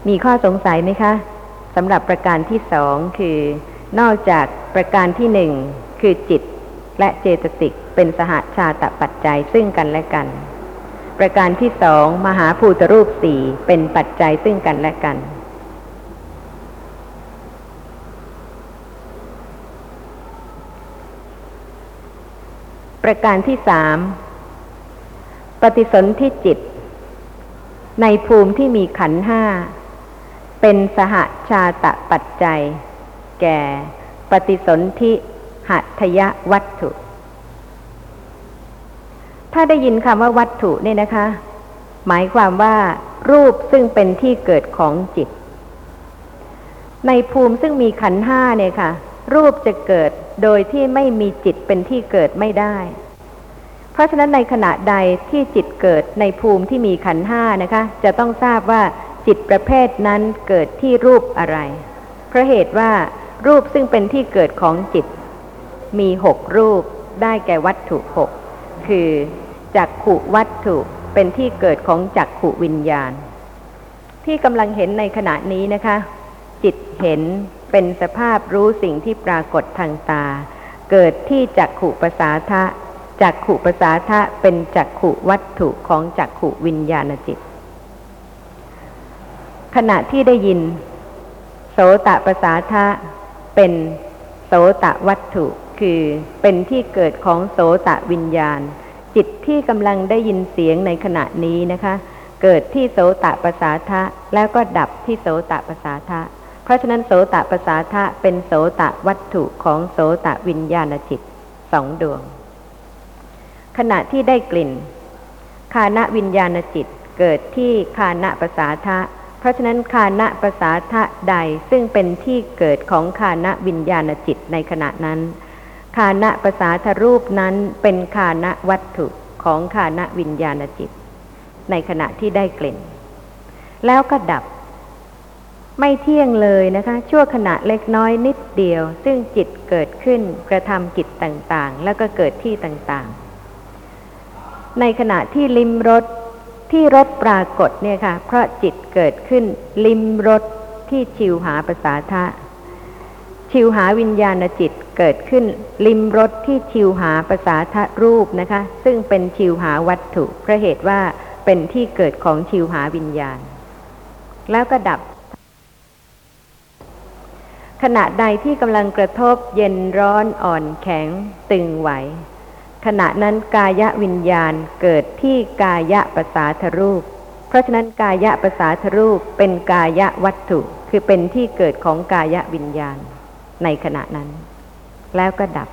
มีข้อสงสัยไหมคะสำหรับประการที่สองคือนอกจากประการที่หนึ่งคือจิต และเจตสิกเป็นสหชาตปัจจัยซึ่งกันและกัน ประการที่สองมหาภูตรูปสี่เป็นปัจจัยซึ่งกันและกันประการที่สามปฏิสนธิจิต ในภูมิที่มีขันห้า เป็นสหชาตปัจจัย แก่ ปฏิสนธิ หัตยวัตถุ ถ้าได้ยินคำว่าวัตถุเนี่ยนะคะ หมายความว่า รูปซึ่งเป็นที่เกิดของจิต ในภูมิซึ่งมีขันห้าเนี่ยค่ะ รูปจะเกิดโดยที่ไม่มีจิตเป็นที่เกิดไม่ได้ เพราะฉะนั้นในขณะใดที่จิตเกิดในภูมิที่มีขันห้านะคะ จะต้องทราบว่าจิตประเภทนั้นเกิดที่รูปอะไร เพราะเหตุว่ารูปซึ่งเป็นที่เกิดของจิต มีหกรูปได้แก่วัตถุหกคือจักขุวัตถุเป็นที่เกิดของจักขุวิญญาณ ที่กำลังเห็นในขณะนี้นะคะ จิตเห็นเป็นสภาพรู้สิ่งที่ปรากฏทางตา เกิดที่จักขุปสาทะจักขุปสาทะเป็นจักขุวัตถุของจักขุวิญญาณจิต ขณะที่ได้ยิน โสตะปสาทะเป็นโสตะวัตถุ คือเป็นที่เกิดของโสตะวิญญาณ จิตที่กำลังได้ยินเสียงในขณะนี้นะคะ เกิดที่โสตะปสาทะแล้วก็ดับที่โสตะปสาทะเพราะฉะนั้นโสตะปสาทะเป็นโสตะวัตถุของโสตะวิญญาณจิตสองดวง ขณะที่ได้กลิ่น คานะวิญญาณจิตเกิดที่คานะประสาทะเพราะฉะนั้นคานะประสาทะใดซึ่งเป็นที่เกิดของคานะวิญญาณจิตในขณะนั้น คานะประสาทรูปนั้นเป็นคานะวัตถุของคานะวิญญาณจิต ในขณะที่ได้กลิ่น แล้วก็ดับ ไม่เที่ยงเลยนะคะ ชั่วขณะเล็กน้อยนิดเดียว ซึ่งจิตเกิดขึ้นกระทำกิจต่างๆ แล้วก็เกิดที่ต่างๆ ในขณะที่ลิมรสที่รสปรากฏเนี่ยค่ะ เพราะจิตเกิดขึ้น ลิมรสที่ชิวหาภาษาทะ ชิวหาวิญญาณจิตเกิดขึ้น ลิมรสที่ชิวหาภาษาทะรูปนะคะ ซึ่งเป็นชิวหาวัตถุเพราะเหตุว่าเป็นที่เกิดของชิวหาวิญญาณ แล้วก็ดับ ขณะใดที่กำลังกระทบเย็นร้อนอ่อนแข็งตึงไหว ขณะนั้นกายวิญญาณเกิดที่กายะประสาทรูป เพราะฉะนั้นกายะประสาทรูปเป็นกายวัตถุ คือเป็นที่เกิดของกายวิญญาณ ในขณะนั้น แล้วก็ดับ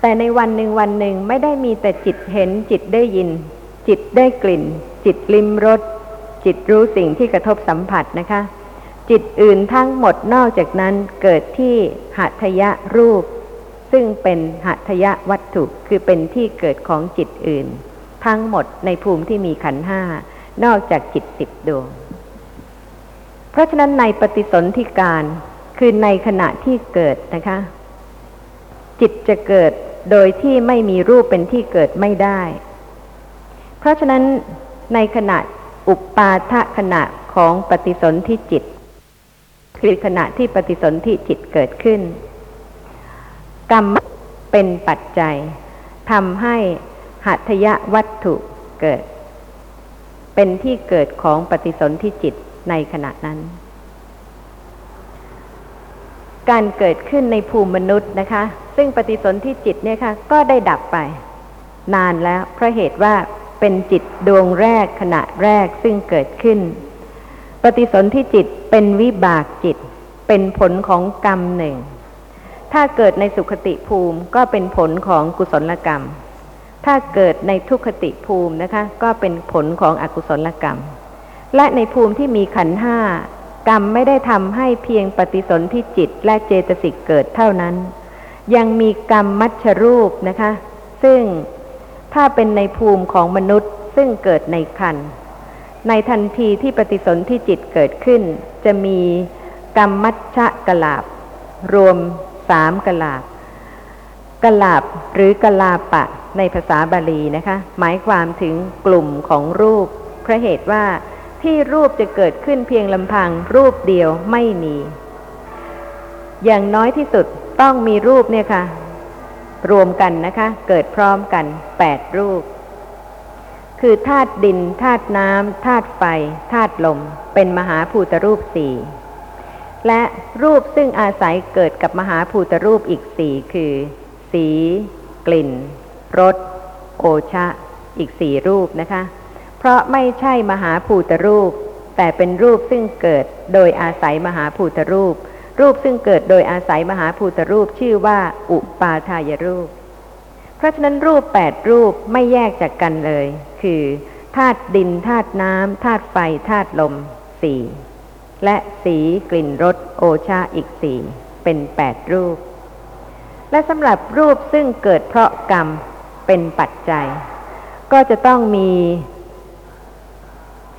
แต่ในวันหนึ่งวันหนึ่งไม่ได้มีแต่จิตเห็นจิตได้ยิน จิตได้กลิ่น จิตลิมรสจิตรู้สิ่งที่กระทบสัมผัสนะคะ จิตอื่นทั้งหมดนอกจากนั้นเกิดที่หัตถยะรูป ซึ่งเป็นหัตถยะวัตถุคือเป็นที่เกิดของจิตอื่น ทั้งหมดในภูมิที่มีขันห้านอกจากจิตสิบดวง เพราะฉะนั้นในปฏิสนธิการคือในขณะที่เกิดนะคะ จิตจะเกิดโดยที่ไม่มีรูปเป็นที่เกิดไม่ได้ เพราะฉะนั้นในขณะอุปาทขณะของปฏิสนธิจิต คือขณะที่ปฏิสนธิจิตเกิดขึ้น กรรมเป็นปัจจัยทำให้หัตถยวัตถุเกิด เป็นที่เกิดของปฏิสนธิจิต ในขณะนั้น การเกิดขึ้นในภูมิมนุษย์นะคะ ซึ่งปฏิสนธิจิตเนี่ยค่ะ ก็ได้ดับไป นานแล้วเพราะเหตุว่าเป็นจิตดวงแรกขณะแรกซึ่งเกิดขึ้น ปฏิสนธิจิตเป็นวิบากจิต เป็นผลของกรรมหนึ่ง ถ้าเกิดในสุขติภูมิก็เป็นผลของกุศลกรรม ถ้าเกิดในทุกขติภูมินะคะ ก็เป็นผลของอกุศลกรรม และในภูมิที่มีขันห้ากรรมไม่ได้ทำให้เพียงปฏิสนธิจิตและเจตสิกเกิดเท่านั้น ยังมีกรรมมัชรูปนะคะ ซึ่งถ้าเป็นในภูมิของมนุษย์ซึ่งเกิดในคันในทันทีที่ปฏิสนธิจิตเกิดขึ้น จะมีกรรมมัชชะกลาบ รวมสามกลาบกลาบหรือกลาปะในภาษาบาลีนะคะ หมายความถึงกลุ่มของรูปเพราะเหตุว่า ที่รูปจะเกิดขึ้นเพียงลำพัง รูปเดียวไม่มี อย่างน้อยที่สุดต้องมีรูปเนี่ยค่ะ รวมกันนะคะ เกิดพร้อมกันแปดรูป คือธาตุดินธาตุน้ำธาตุไฟธาตุลม เป็นมหาภูตรูปสี่และรูปซึ่งอาศัยเกิดกับมหาภูตรูปอีกสี่คือ สี กลิ่นรสโอชะ อีกสี่รูปนะคะ เพราะไม่ใช่มหาภูตรูป แต่เป็นรูปซึ่งเกิดโดยอาศัยมหาภูตรูป รูปซึ่งเกิดโดยอาศัยมหาภูตรูปชื่อว่าอุปาทายรูป เพราะฉะนั้นรูปแปดรูปไม่แยกจากกันเลย คือธาตุดินธาตุน้ำธาตุไฟธาตุลมสี่และสีกลิ่นรสโอชาอีกสี่เป็นแปดรูป และสำหรับรูปซึ่งเกิดเพราะกรรมเป็นปัจจัย ก็จะต้องมี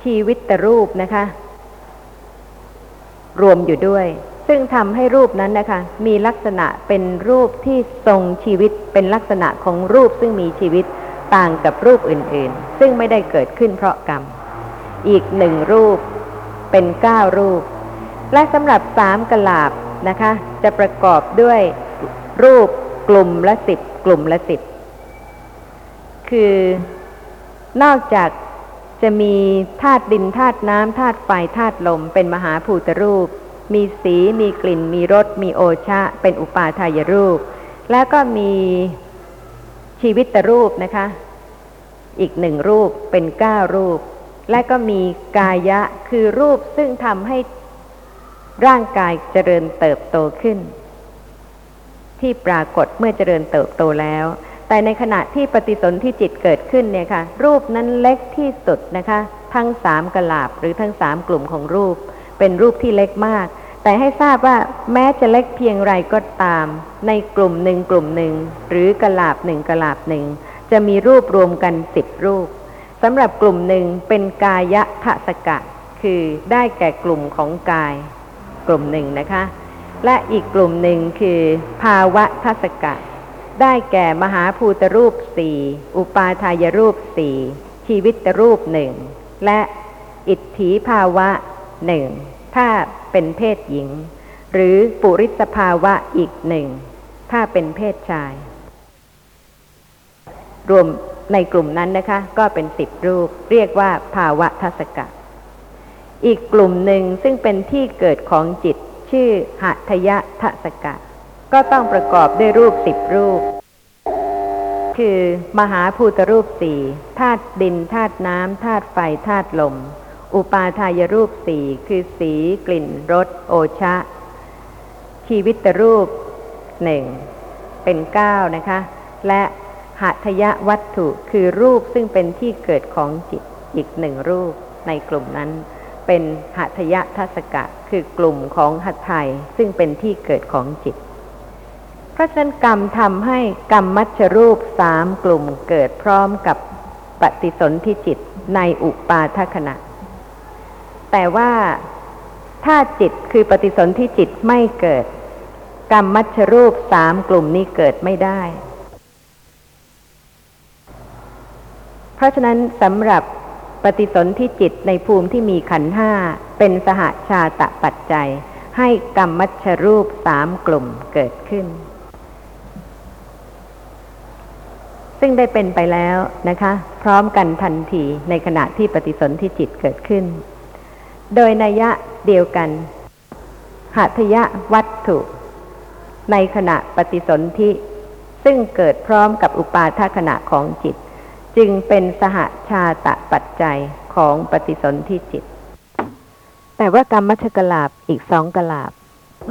ชีวิตตรูปนะคะ รวมอยู่ด้วย ซึ่งทำให้รูปนั้นนะคะ มีลักษณะเป็นรูปที่ทรงชีวิตเป็นลักษณะของรูปซึ่งมีชีวิตต่างกับรูปอื่นๆ ซึ่งไม่ได้เกิดขึ้นเพราะกรรม อีกหนึ่งรูปเป็นเก้ารูป และสำหรับสามกลาบนะคะ จะประกอบด้วยรูปกลุ่มละสิบกลุ่มละสิบคือนอกจาก จะมีธาตุดินธาตุน้ำธาตุไฟธาตุลม เป็นมหาภูตรูป มีสีมีกลิ่น มีรส มีโอชะ เป็นอุปาทายรูป แล้วก็มีชีวิตตรูปนะคะ อีกหนึ่งรูปเป็นเก้ารูป และก็มีกายะคือรูปซึ่งทำให้ร่างกายเจริญเติบโตขึ้น ที่ปรากฏเมื่อเจริญเติบโตแล้ว แต่ในขณะที่ปฏิสนธิจิตเกิดขึ้นเนี่ยค่ะ รูปนั้นเล็กที่สุดนะคะ ทั้งสามกลาบหรือทั้งสามกลุ่มของรูป เป็นรูปที่เล็กมาก แต่ให้ทราบว่าแม้จะเล็กเพียงไรก็ตาม ในกลุ่มหนึ่งกลุ่มหนึ่งหรือกลาบหนึ่งกลาบหนึ่งจะมีรูปรวมกันสิบรูปสำหรับกลุ่มหนึ่งเป็นกายะทศกะ คือได้แก่กลุ่มของกาย กลุ่มหนึ่งนะคะ และอีกกลุ่มหนึ่งคือภาวะทศกะ ได้แก่มหาภูตรูปสี่อุปาทายรูปสี่ชีวิตรูปหนึ่งและอิทธิภาวะหนึ่งถ้าเป็นเพศหญิง หรือปุริสภาวะอีกหนึ่งถ้าเป็นเพศชาย รวมในกลุ่มนั้นนะคะ ก็เป็นสิบรูปเรียกว่าภาวะทัศกะ อีกกลุ่มหนึ่งซึ่งเป็นที่เกิดของจิตชื่อหัตยะทัศกะ ก็ต้องประกอบด้วยรูปสิบรูป คือมหาภูตรูปสี่ธาตุดินธาตุน้ำธาตุไฟธาตุลม อุปาทายรูปสี่คือสีกลิ่นรสโอชะ ชีวิตรูปหนึ่งเป็นเก้านะคะ และหัตยวัตถุคือรูปซึ่งเป็นที่เกิดของจิตอีกหนึ่งรูปในกลุ่มนั้น เป็นหัตยทัศกะคือกลุ่มของหัตไทยซึ่งเป็นที่เกิดของจิต ราะฉะนั้นกรรมทำให้กรรมมัชรูปสามกลุ่มเกิดพร้อมกับปฏิสนธิจิตในอุปาทขณะ แต่ว่าถ้าจิตคือปฏิสนธิจิตไม่เกิด กรรมมัชรูปสามกลุ่มนี้เกิดไม่ได้ เพราะฉะนั้นสำหรับปฏิสนธิจิตในภูมิที่มีขันธ์ห้าเป็นสหชาตะปัจจัย ให้กรรมมัชรูปสามกลุ่มเกิดขึ้น ซึ่งได้เป็นไปแล้วนะคะ พร้อมกันทันทีในขณะที่ปฏิสนธิจิตเกิดขึ้น โดยนัยะเดียวกันหัตยวัตถุ ในขณะปฏิสนธิซึ่งเกิดพร้อมกับอุปาทขณะของจิต จึงเป็นสหชาตะปัจจัยของปฏิสนธิจิต แต่ว่ากรรมมัชกลาบอีกสองกลาบ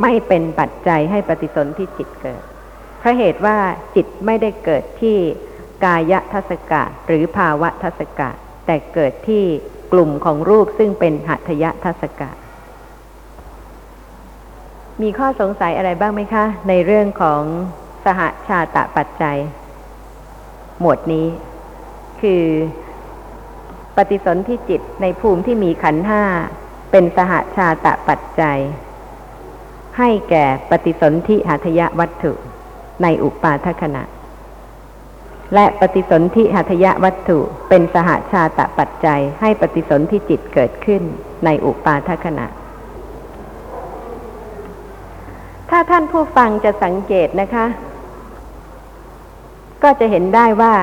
ไม่เป็นปัจจัยให้ปฏิสนธิจิตเกิดเพราะเหตุว่าจิตไม่ได้เกิดที่ กายทัศกะหรือภาวะทัศกะ แต่เกิดที่กลุ่มของรูปซึ่งเป็นหัตถยทัศกะ มีข้อสงสัยอะไรบ้างไหมคะ ในเรื่องของสหชาตะปัจจัย หมวดนี้ คือปฏิสนธิจิตในภูมิที่มีขันธ์ห้าเป็นสหชาตะปัจจัย ให้แก่ปฏิสนธิหัตถยวัตถุในอุปาทขณะ และปฏิสนธิหัตถยวัตถุเป็นสหชาตะปัจจัยให้ปฏิสนธิจิตเกิดขึ้นในอุปาทขณะ ถ้าท่านผู้ฟังจะสังเกตนะคะ ก็จะเห็นได้ว่า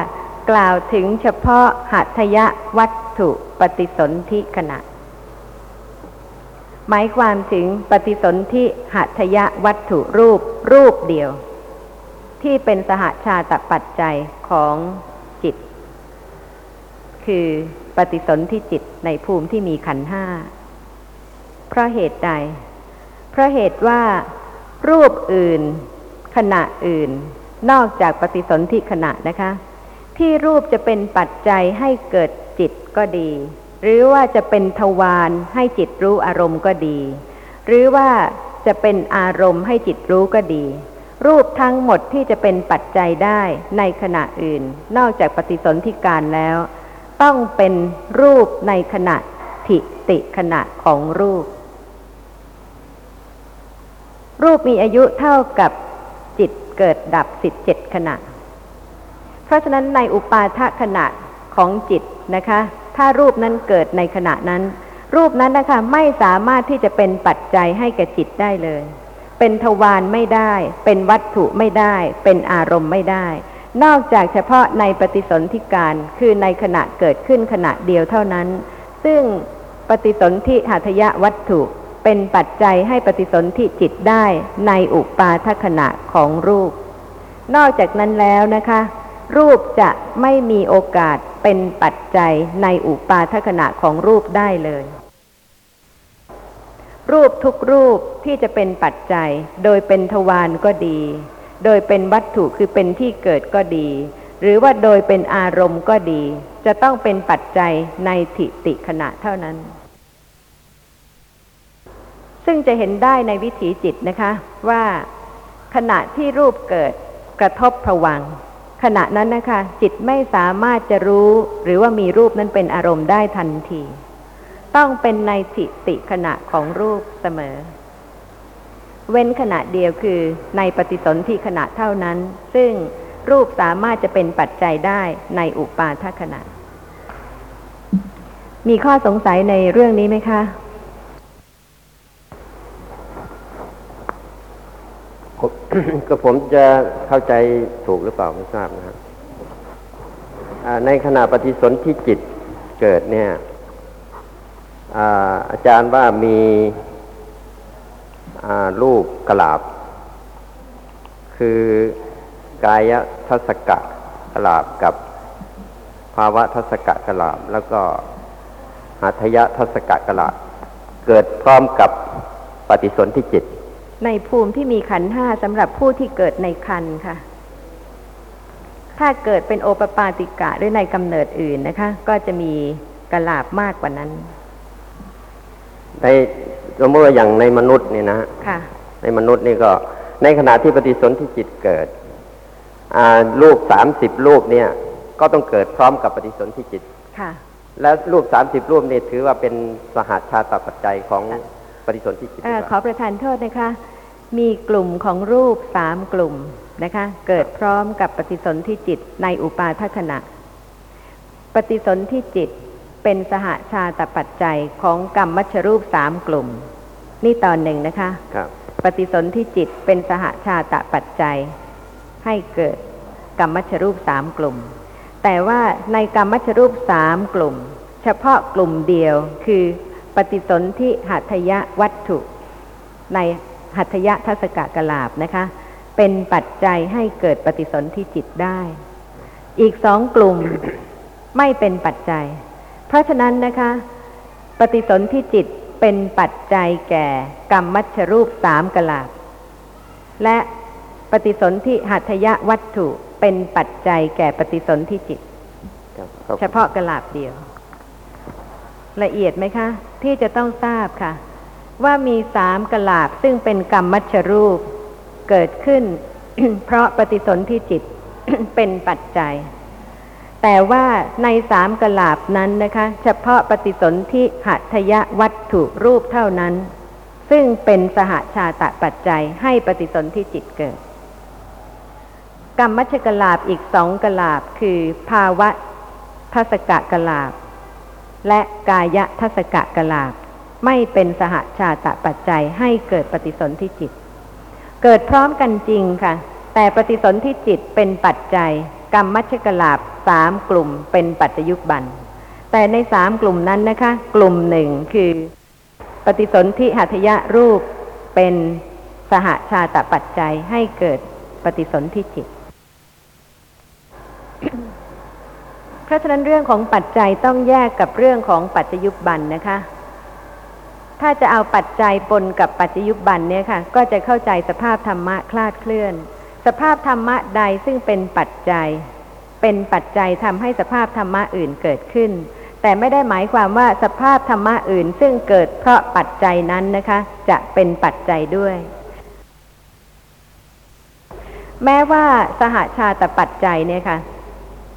กล่าวถึงเฉพาะหัตถยวัตถุปฏิสนธิขณะ หมายความถึงปฏิสนธิหัตถยวัตถุรูปรูปเดียว ที่เป็นสหชาตปัจจัยของจิต คือปฏิสนธิจิตในภูมิที่มีขันห้า เพราะเหตุใด เพราะเหตุว่ารูปอื่น ขณะอื่น นอกจากปฏิสนธิขณะนะคะ ที่รูปจะเป็นปัจจัยให้เกิดจิตก็ดี หรือว่าจะเป็นทวารให้จิตรู้อารมณ์ก็ดี หรือว่าจะเป็นอารมณ์ให้จิตรู้ก็ดี รูปทั้งหมดที่จะเป็นปัจจัยได้ในขณะอื่น นอกจากปฏิสนธิการแล้ว ต้องเป็นรูปในขณะทิติขณะของรูป รูปมีอายุเท่ากับจิตเกิดดับสิบเจ็ดขณะ เพราะฉะนั้นในอุปาทขณะของจิตนะคะ ถ้ารูปนั้นเกิดในขณะนั้น รูปนั้นนะคะไม่สามารถที่จะเป็นปัจจัยให้แก่จิตได้เลย เป็นทวารไม่ได้ เป็นวัตถุไม่ได้ เป็นอารมณ์ไม่ได้ นอกจากเฉพาะในปฏิสนธิการคือในขณะเกิดขึ้นขณะเดียวเท่านั้น ซึ่งปฏิสนธิหัตถยวัตถุเป็นปัจจัยให้ปฏิสนธิจิตได้ในอุปาทขณะของรูป นอกจากนั้นแล้วนะคะ รูปจะไม่มีโอกาสเป็นปัจจัยในอุปาทขณะของรูปได้เลย รูปทุกรูปที่จะเป็นปัจจัย โดยเป็นทวารก็ดี โดยเป็นวัตถุคือเป็นที่เกิดก็ดี หรือว่าโดยเป็นอารมณ์ก็ดี จะต้องเป็นปัจจัยในทิติขณะเท่านั้น ซึ่งจะเห็นได้ในวิถีจิตนะคะว่าขณะที่รูปเกิดกระทบผวังขณะนั้นนะคะ จิตไม่สามารถจะรู้หรือว่ามีรูปนั้นเป็นอารมณ์ได้ทันที ต้องเป็นในทิติขณะของรูปเสมอ เว้นขณะเดียวคือในปฏิสนธิขณะเท่านั้น ซึ่งรูปสามารถจะเป็นปัจจัยได้ในอุปาทขณะ มีข้อสงสัยในเรื่องนี้ไหมคะ ก็ผมจะเข้าใจถูกหรือเปล่าไม่ทราบนะครับในขณะปฏิสนธิจิตเกิดเนี่ย อาอาจารย์ว่ามีรูปกลาบ คือกายทัศกะกลาบกับภาวะทัศกะกลาบ แล้วก็หัตถยทัศกะกลาบ เกิดพร้อมกับปฏิสนธิจิต ในภูมิที่มีขันธ์ห้าสำหรับผู้ที่เกิดในคันค่ะ ถ้าเกิดเป็นโอปปาติกะหรือในกำเนิดอื่นนะคะ ก็จะมีกระลาบมากกว่านั้น ในสมมติว่าอย่างในมนุษย์เนี่ยนะค่ะในมนุษย์นี่ก็ ในขณะที่ปฏิสนธิจิตเกิดอ่ารูปสามสิบรูปเนี่ย ก็ต้องเกิดพร้อมกับปฏิสนธิจิตค่ะ และรูปสามสิบรูปนี่ถือว่าเป็นสหชาตปัจจัยของปฏิสนธิจิตเออหรือขอเปล่าประทานโทษนะคะ มีกลุ่มของรูปสามกลุ่มนะคะ เกิดพร้อมกับปฏิสนธิจิตในอุปาทขณะ ปฏิสนธิจิต เป็นสหชาตปัจจัยของกรรมมัชรูปสามกลุ่ม นี่ตอนหนึ่งนะคะครับปฏิสนธิจิตเป็นสหชาตปัจจัย ให้เกิดกรรมมัชรูปสามกลุ่ม แต่ว่าในกรรมมัชรูปสามกลุ่ม เฉพาะกลุ่มเดียวคือปฏิสนธิหัตถยวัตถุ ในหัตถยทัศกะกลาบนะคะ เป็นปัจจัยให้เกิดปฏิสนธิจิตได้ อีกสองกลุ่มไม่เป็นปัจจัย เพราะฉะนั้นนะคะปฏิสนธิจิตเป็นปัจจัยแก่กรรมมัชรูปสามกลาบและปฏิสนธิหัตถยวัตถุเป็นปัจจัยแก่ปฏิสนธิจิตครับครับเฉพาะกลาบเดียว ละเอียดไหมคะ ที่จะต้องทราบค่ะ ว่ามีสามกลาบซึ่งเป็นกรรมมัชรูปเกิดขึ้น เพราะปฏิสนธิจิตเป็นปัจจัย แต่ว่าในสามกลาบนั้นนะคะ เฉพาะปฏิสนธิหัตถยวัตถุรูปเท่านั้น ซึ่งเป็นสหชาตะปัจจัยให้ปฏิสนธิจิตเกิด กรรมมัชกลาบอีกสองกลาบคือภาวะทัศกะกลาบ และกายทัศกะกลาบ ไม่เป็นสหชาตะปัจจัยให้เกิดปฏิสนธิจิต เกิดพร้อมกันจริงค่ะ แต่ปฏิสนธิจิตเป็นปัจจัย กรรมมัชกลาบสามกลุ่มเป็นปัจจยุบัน แต่ในสามกลุ่มนั้นนะคะ กลุ่มหนึ่งคือ ปฏิสนธิหัตถยรูปเป็นสหชาตะปัจจัยให้เกิดปฏิสนธิจิต เพราะฉะนั้นเรื่องของปัจจัยต้องแยกกับเรื่องของปัจจยุบันนะคะ ถ้าจะเอาปัจจัยปนกับปัจจยุบันเนี่ยค่ะ ก็จะเข้าใจสภาพธรรมะคลาดเคลื่อน สภาพธรรมะใดซึ่งเป็นปัจจัย เป็นปัจจัยทำให้สภาพธรรมะอื่นเกิดขึ้น แต่ไม่ได้หมายความว่าสภาพธรรมะอื่นซึ่งเกิดเพราะปัจจัยนั้นนะคะ จะเป็นปัจจัยด้วย แม้ว่าสหชาตปัจจัยเนี่ยค่ะ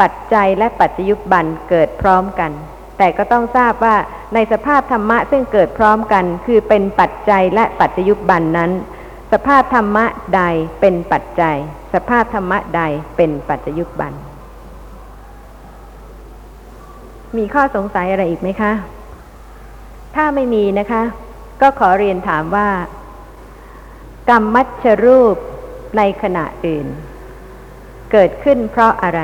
ปัจจัยและปัจจยุบันเกิดพร้อมกัน แต่ก็ต้องทราบว่าในสภาพธรรมะซึ่งเกิดพร้อมกัน คือเป็นปัจจัยและปัจจยุบันนั้น สภาพธรรมะใดเป็นปัจจัย สภาพธรรมะใดเป็นปัจจยุบัน มีข้อสงสัยอะไรอีกไหมคะ ถ้าไม่มีนะคะ ก็ขอเรียนถามว่า กรรมมัชรูปในขณะอื่น เกิดขึ้นเพราะอะไร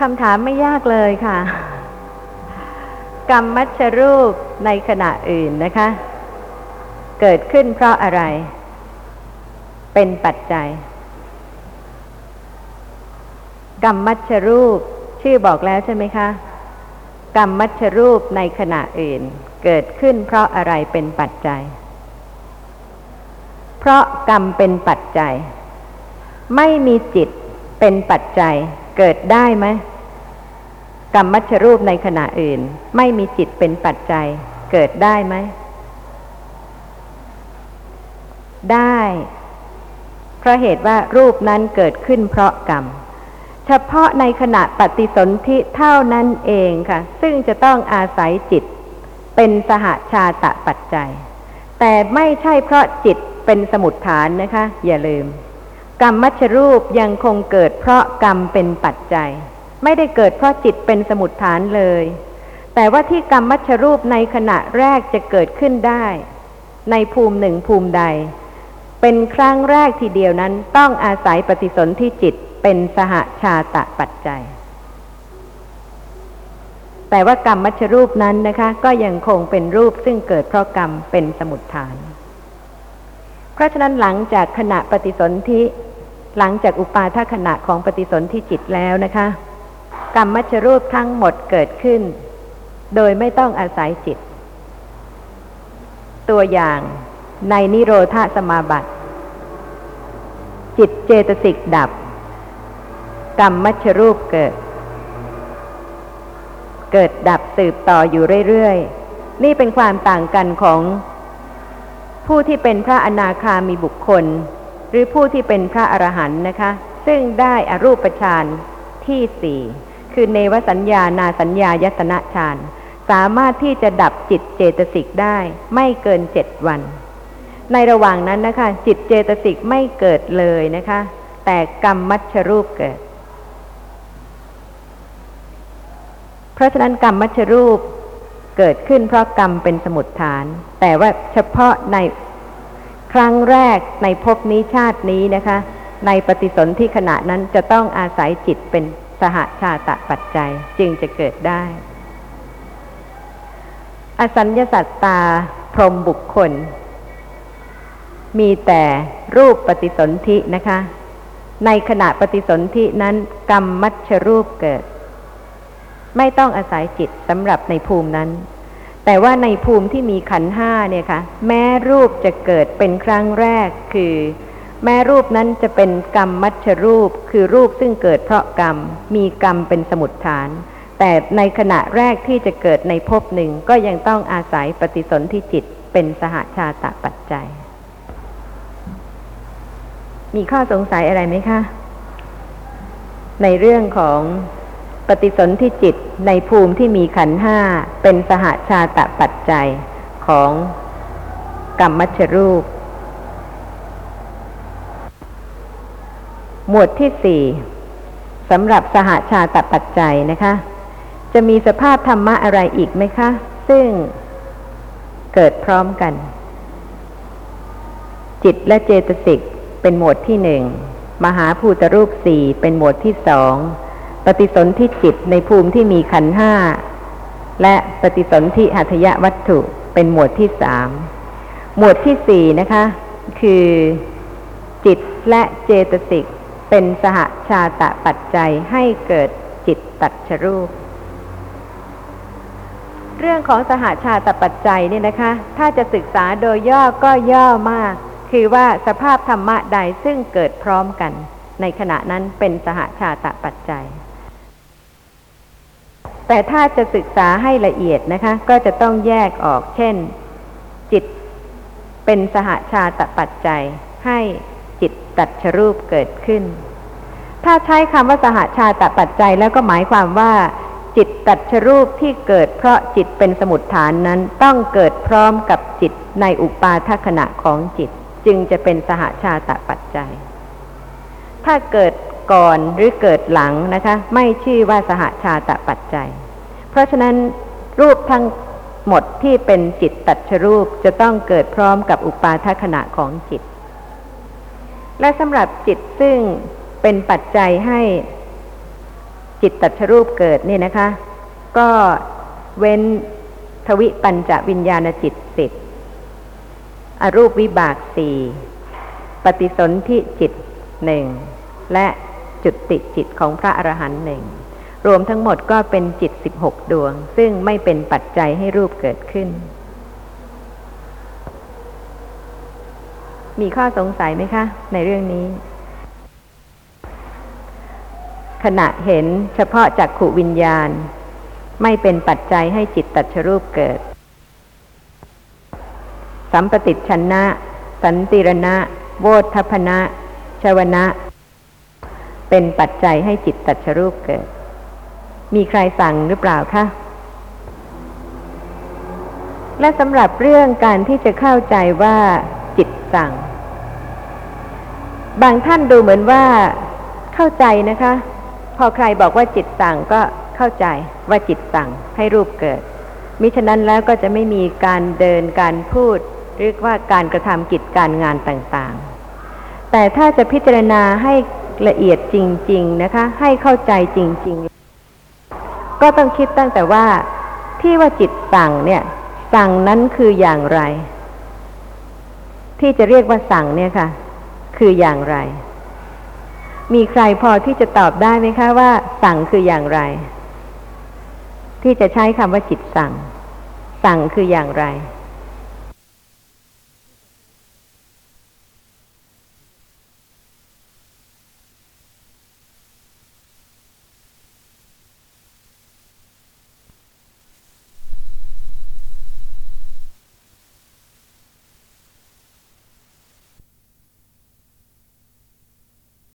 คำถามไม่ยากเลยค่ะ กรรมมัชรูปในขณะอื่นนะคะ เกิดขึ้นเพราะอะไร เป็นปัจจัย กรรมมัชรูปชื่อบอกแล้วใช่ไหมคะ กรรมมัชรูปในขณะอื่น เกิดขึ้นเพราะอะไรเป็นปัจจัย เพราะกรรมเป็นปัจจัย ไม่มีจิตเป็นปัจจัย เกิดได้ไหม กรรมมัชรูปในขณะอื่น ไม่มีจิตเป็นปัจจัย เกิดได้ไหม ได้ เพราะเหตุว่ารูปนั้นเกิดขึ้นเพราะกรรม เฉพาะในขณะปฏิสนธิเท่านั้นเองค่ะ ซึ่งจะต้องอาศัยจิต เป็นสหาชาตะปัจจัย แต่ไม่ใช่เพราะจิตเป็นสมุดฐานนะคะ อย่าลืม กรรมมัชรูปยังคงเกิดเพราะกรรมเป็นปัจจัย ไม่ได้เกิดเพราะจิตเป็นสมุดฐานเลย แต่ว่าที่กรรมมัชรูปในขณะแรกจะเกิดขึ้นได้ ในภูมิหนึ่งภูมิใด เป็นครั้งแรกทีเดียวนั้นต้องอาศัยปฏิสนธิจิตเป็นสหชาตะปัจจัย แต่ว่ากรรมมัชรูปนั้นนะคะ ก็ยังคงเป็นรูปซึ่งเกิดเพราะกรรมเป็นสมุดฐาน เพราะฉะนั้นหลังจากขณะปฏิสนธิหลังจากอุปาทขณะของปฏิสนธิจิตแล้วนะคะ กรรมมัชรูปทั้งหมดเกิดขึ้น โดยไม่ต้องอาศัยจิต ตัวอย่างในนิโรธาสมาบัติ จิตเจตสิกดับ กรรมมัชรูปเกิด เกิดดับสืบต่ออยู่เรื่อยๆ นี่เป็นความต่างกันของ ผู้ที่เป็นพระอนาคามีบุคคล หรือผู้ที่เป็นพระอรหันต์นะคะ ซึ่งได้อรูปฌาน ที่สี่คือเนวสัญญานาสัญญายตนะฌานสามารถที่จะดับจิตเจตสิกได้ไม่เกินเจ็ดวัน ในระหว่างนั้นนะคะ จิตเจตสิกไม่เกิดเลยนะคะ แต่กรรมมัชรูปเกิด เพราะฉะนั้นกรรมมัชรูปเกิดขึ้นเพราะกรรมเป็นสมุดฐาน แต่ว่าเฉพาะในครั้งแรกในภพนี้ชาตินี้นะคะ ในปฏิสนธิขณะนั้นจะต้องอาศัยจิตเป็นสหชาตะปัจจัยจึงจะเกิดได้ อสัญญาสัตตาพรหมบุคคล มีแต่รูปปฏิสนธินะคะ ในขณะปฏิสนธินั้นกรรมมัชรูปเกิด ไม่ต้องอาศัยจิตสำหรับในภูมินั้น แต่ว่าในภูมิที่มีขันห้าเนี่ยค่ะ แม้รูปจะเกิดเป็นครั้งแรกคือ แม้รูปนั้นจะเป็นกรรมมัชรูป คือรูปซึ่งเกิดเพราะกรรม มีกรรมเป็นสมุดฐาน แต่ในขณะแรกที่จะเกิดในภพหนึ่งก็ยังต้องอาศัยปฏิสนธิจิตเป็นสหชาตะปัจจัย มีข้อสงสัยอะไรไหมคะ ในเรื่องของปฏิสนธิจิตในภูมิที่มีขันห้าเป็นสหชาตะปัจจัยของกรรมมัชรูป หมวดที่สี่สำหรับสหชาตปัจจัยนะคะ จะมีสภาพธรรมะอะไรอีกไหมคะ ซึ่งเกิดพร้อมกัน จิตและเจตสิกเป็นหมวดที่หนึ่งมหาภูตรูปสี่เป็นหมวดที่สองปฏิสนธิจิตในภูมิที่มีขันห้าและปฏิสนธิหัตถยวัตถุเป็นหมวดที่สามหมวดที่สี่นะคะ คือจิตและเจตสิก เป็นสหชาตะปัจจัยให้เกิดจิตตัดชรูป เรื่องของสหชาตปัจจัยเนี่ยนะคะ ถ้าจะศึกษาโดยย่อก็ย่อมาก คือว่าสภาพธรรมะใดซึ่งเกิดพร้อมกัน ในขณะนั้นเป็นสหชาตปัจจัย แต่ถ้าจะศึกษาให้ละเอียดนะคะ ก็จะต้องแยกออก เช่น จิตเป็นสหชาตปัจจัยให้ จิตตัดชรูปเกิดขึ้น ถ้าใช้คำว่าสหชาตปัจจัยแล้วก็หมายความว่า จิตตัดชรูปที่เกิดเพราะจิตเป็นสมุดฐานนั้นต้องเกิดพร้อมกับจิตในอุปาทขณะของจิต จึงจะเป็นสหชาตปัจจัย ถ้าเกิดก่อนหรือเกิดหลังนะคะ ไม่ชื่อว่าสหชาตปัจจัย เพราะฉะนั้นรูปทั้งหมดที่เป็นจิตตัดชรูปจะต้องเกิดพร้อมกับอุปาทขณะของจิต และสำหรับจิตซึ่งเป็นปัจจัยให้จิตตัดชรูปเกิดเนี่ยนะคะ ก็เว้นทวิปัญจวิญญาณจิตสิบอรูปวิบากสี่ปฏิสนธิจิตหนึ่งและจุดติจิตของพระอรหันต์หนึ่งรวมทั้งหมดก็เป็นจิต16ดวง ซึ่งไม่เป็นปัจจัยให้รูปเกิดขึ้น มีข้อสงสัยไหมคะ ในเรื่องนี้ ขณะเห็นเฉพาะจากขุวิญญาณ ไม่เป็นปัจจัยให้จิตตัดชรูปเกิด สัมปติชนะ สันติรณะ โวทัพนะชวนะ เป็นปัจจัยให้จิตตัดชรูปเกิด มีใครสั่งหรือเปล่าคะและสำหรับเรื่องการที่จะเข้าใจว่า สั่ง บางท่านดูเหมือนว่าเข้าใจนะคะ พอใครบอกว่าจิตสั่งก็เข้าใจว่าจิตสั่งให้รูปเกิด มิฉะนั้นแล้วก็จะไม่มีการเดินการพูดเรียกว่าการกระทำกิจการงานต่างๆ แต่ถ้าจะพิจารณาให้ละเอียดจริง ๆนะคะ ให้เข้าใจจริง ๆ ก็ต้องคิดตั้งแต่ว่าที่ว่าจิตสั่งเนี่ย สั่งนั้นคืออย่างไร ที่จะเรียกว่าสั่งเนี่ยค่ะ คืออย่างไร มีใครพอที่จะตอบได้ไหมคะว่า สั่งคืออย่างไร ที่จะใช้คำว่าจิตสั่ง สั่งคืออย่างไร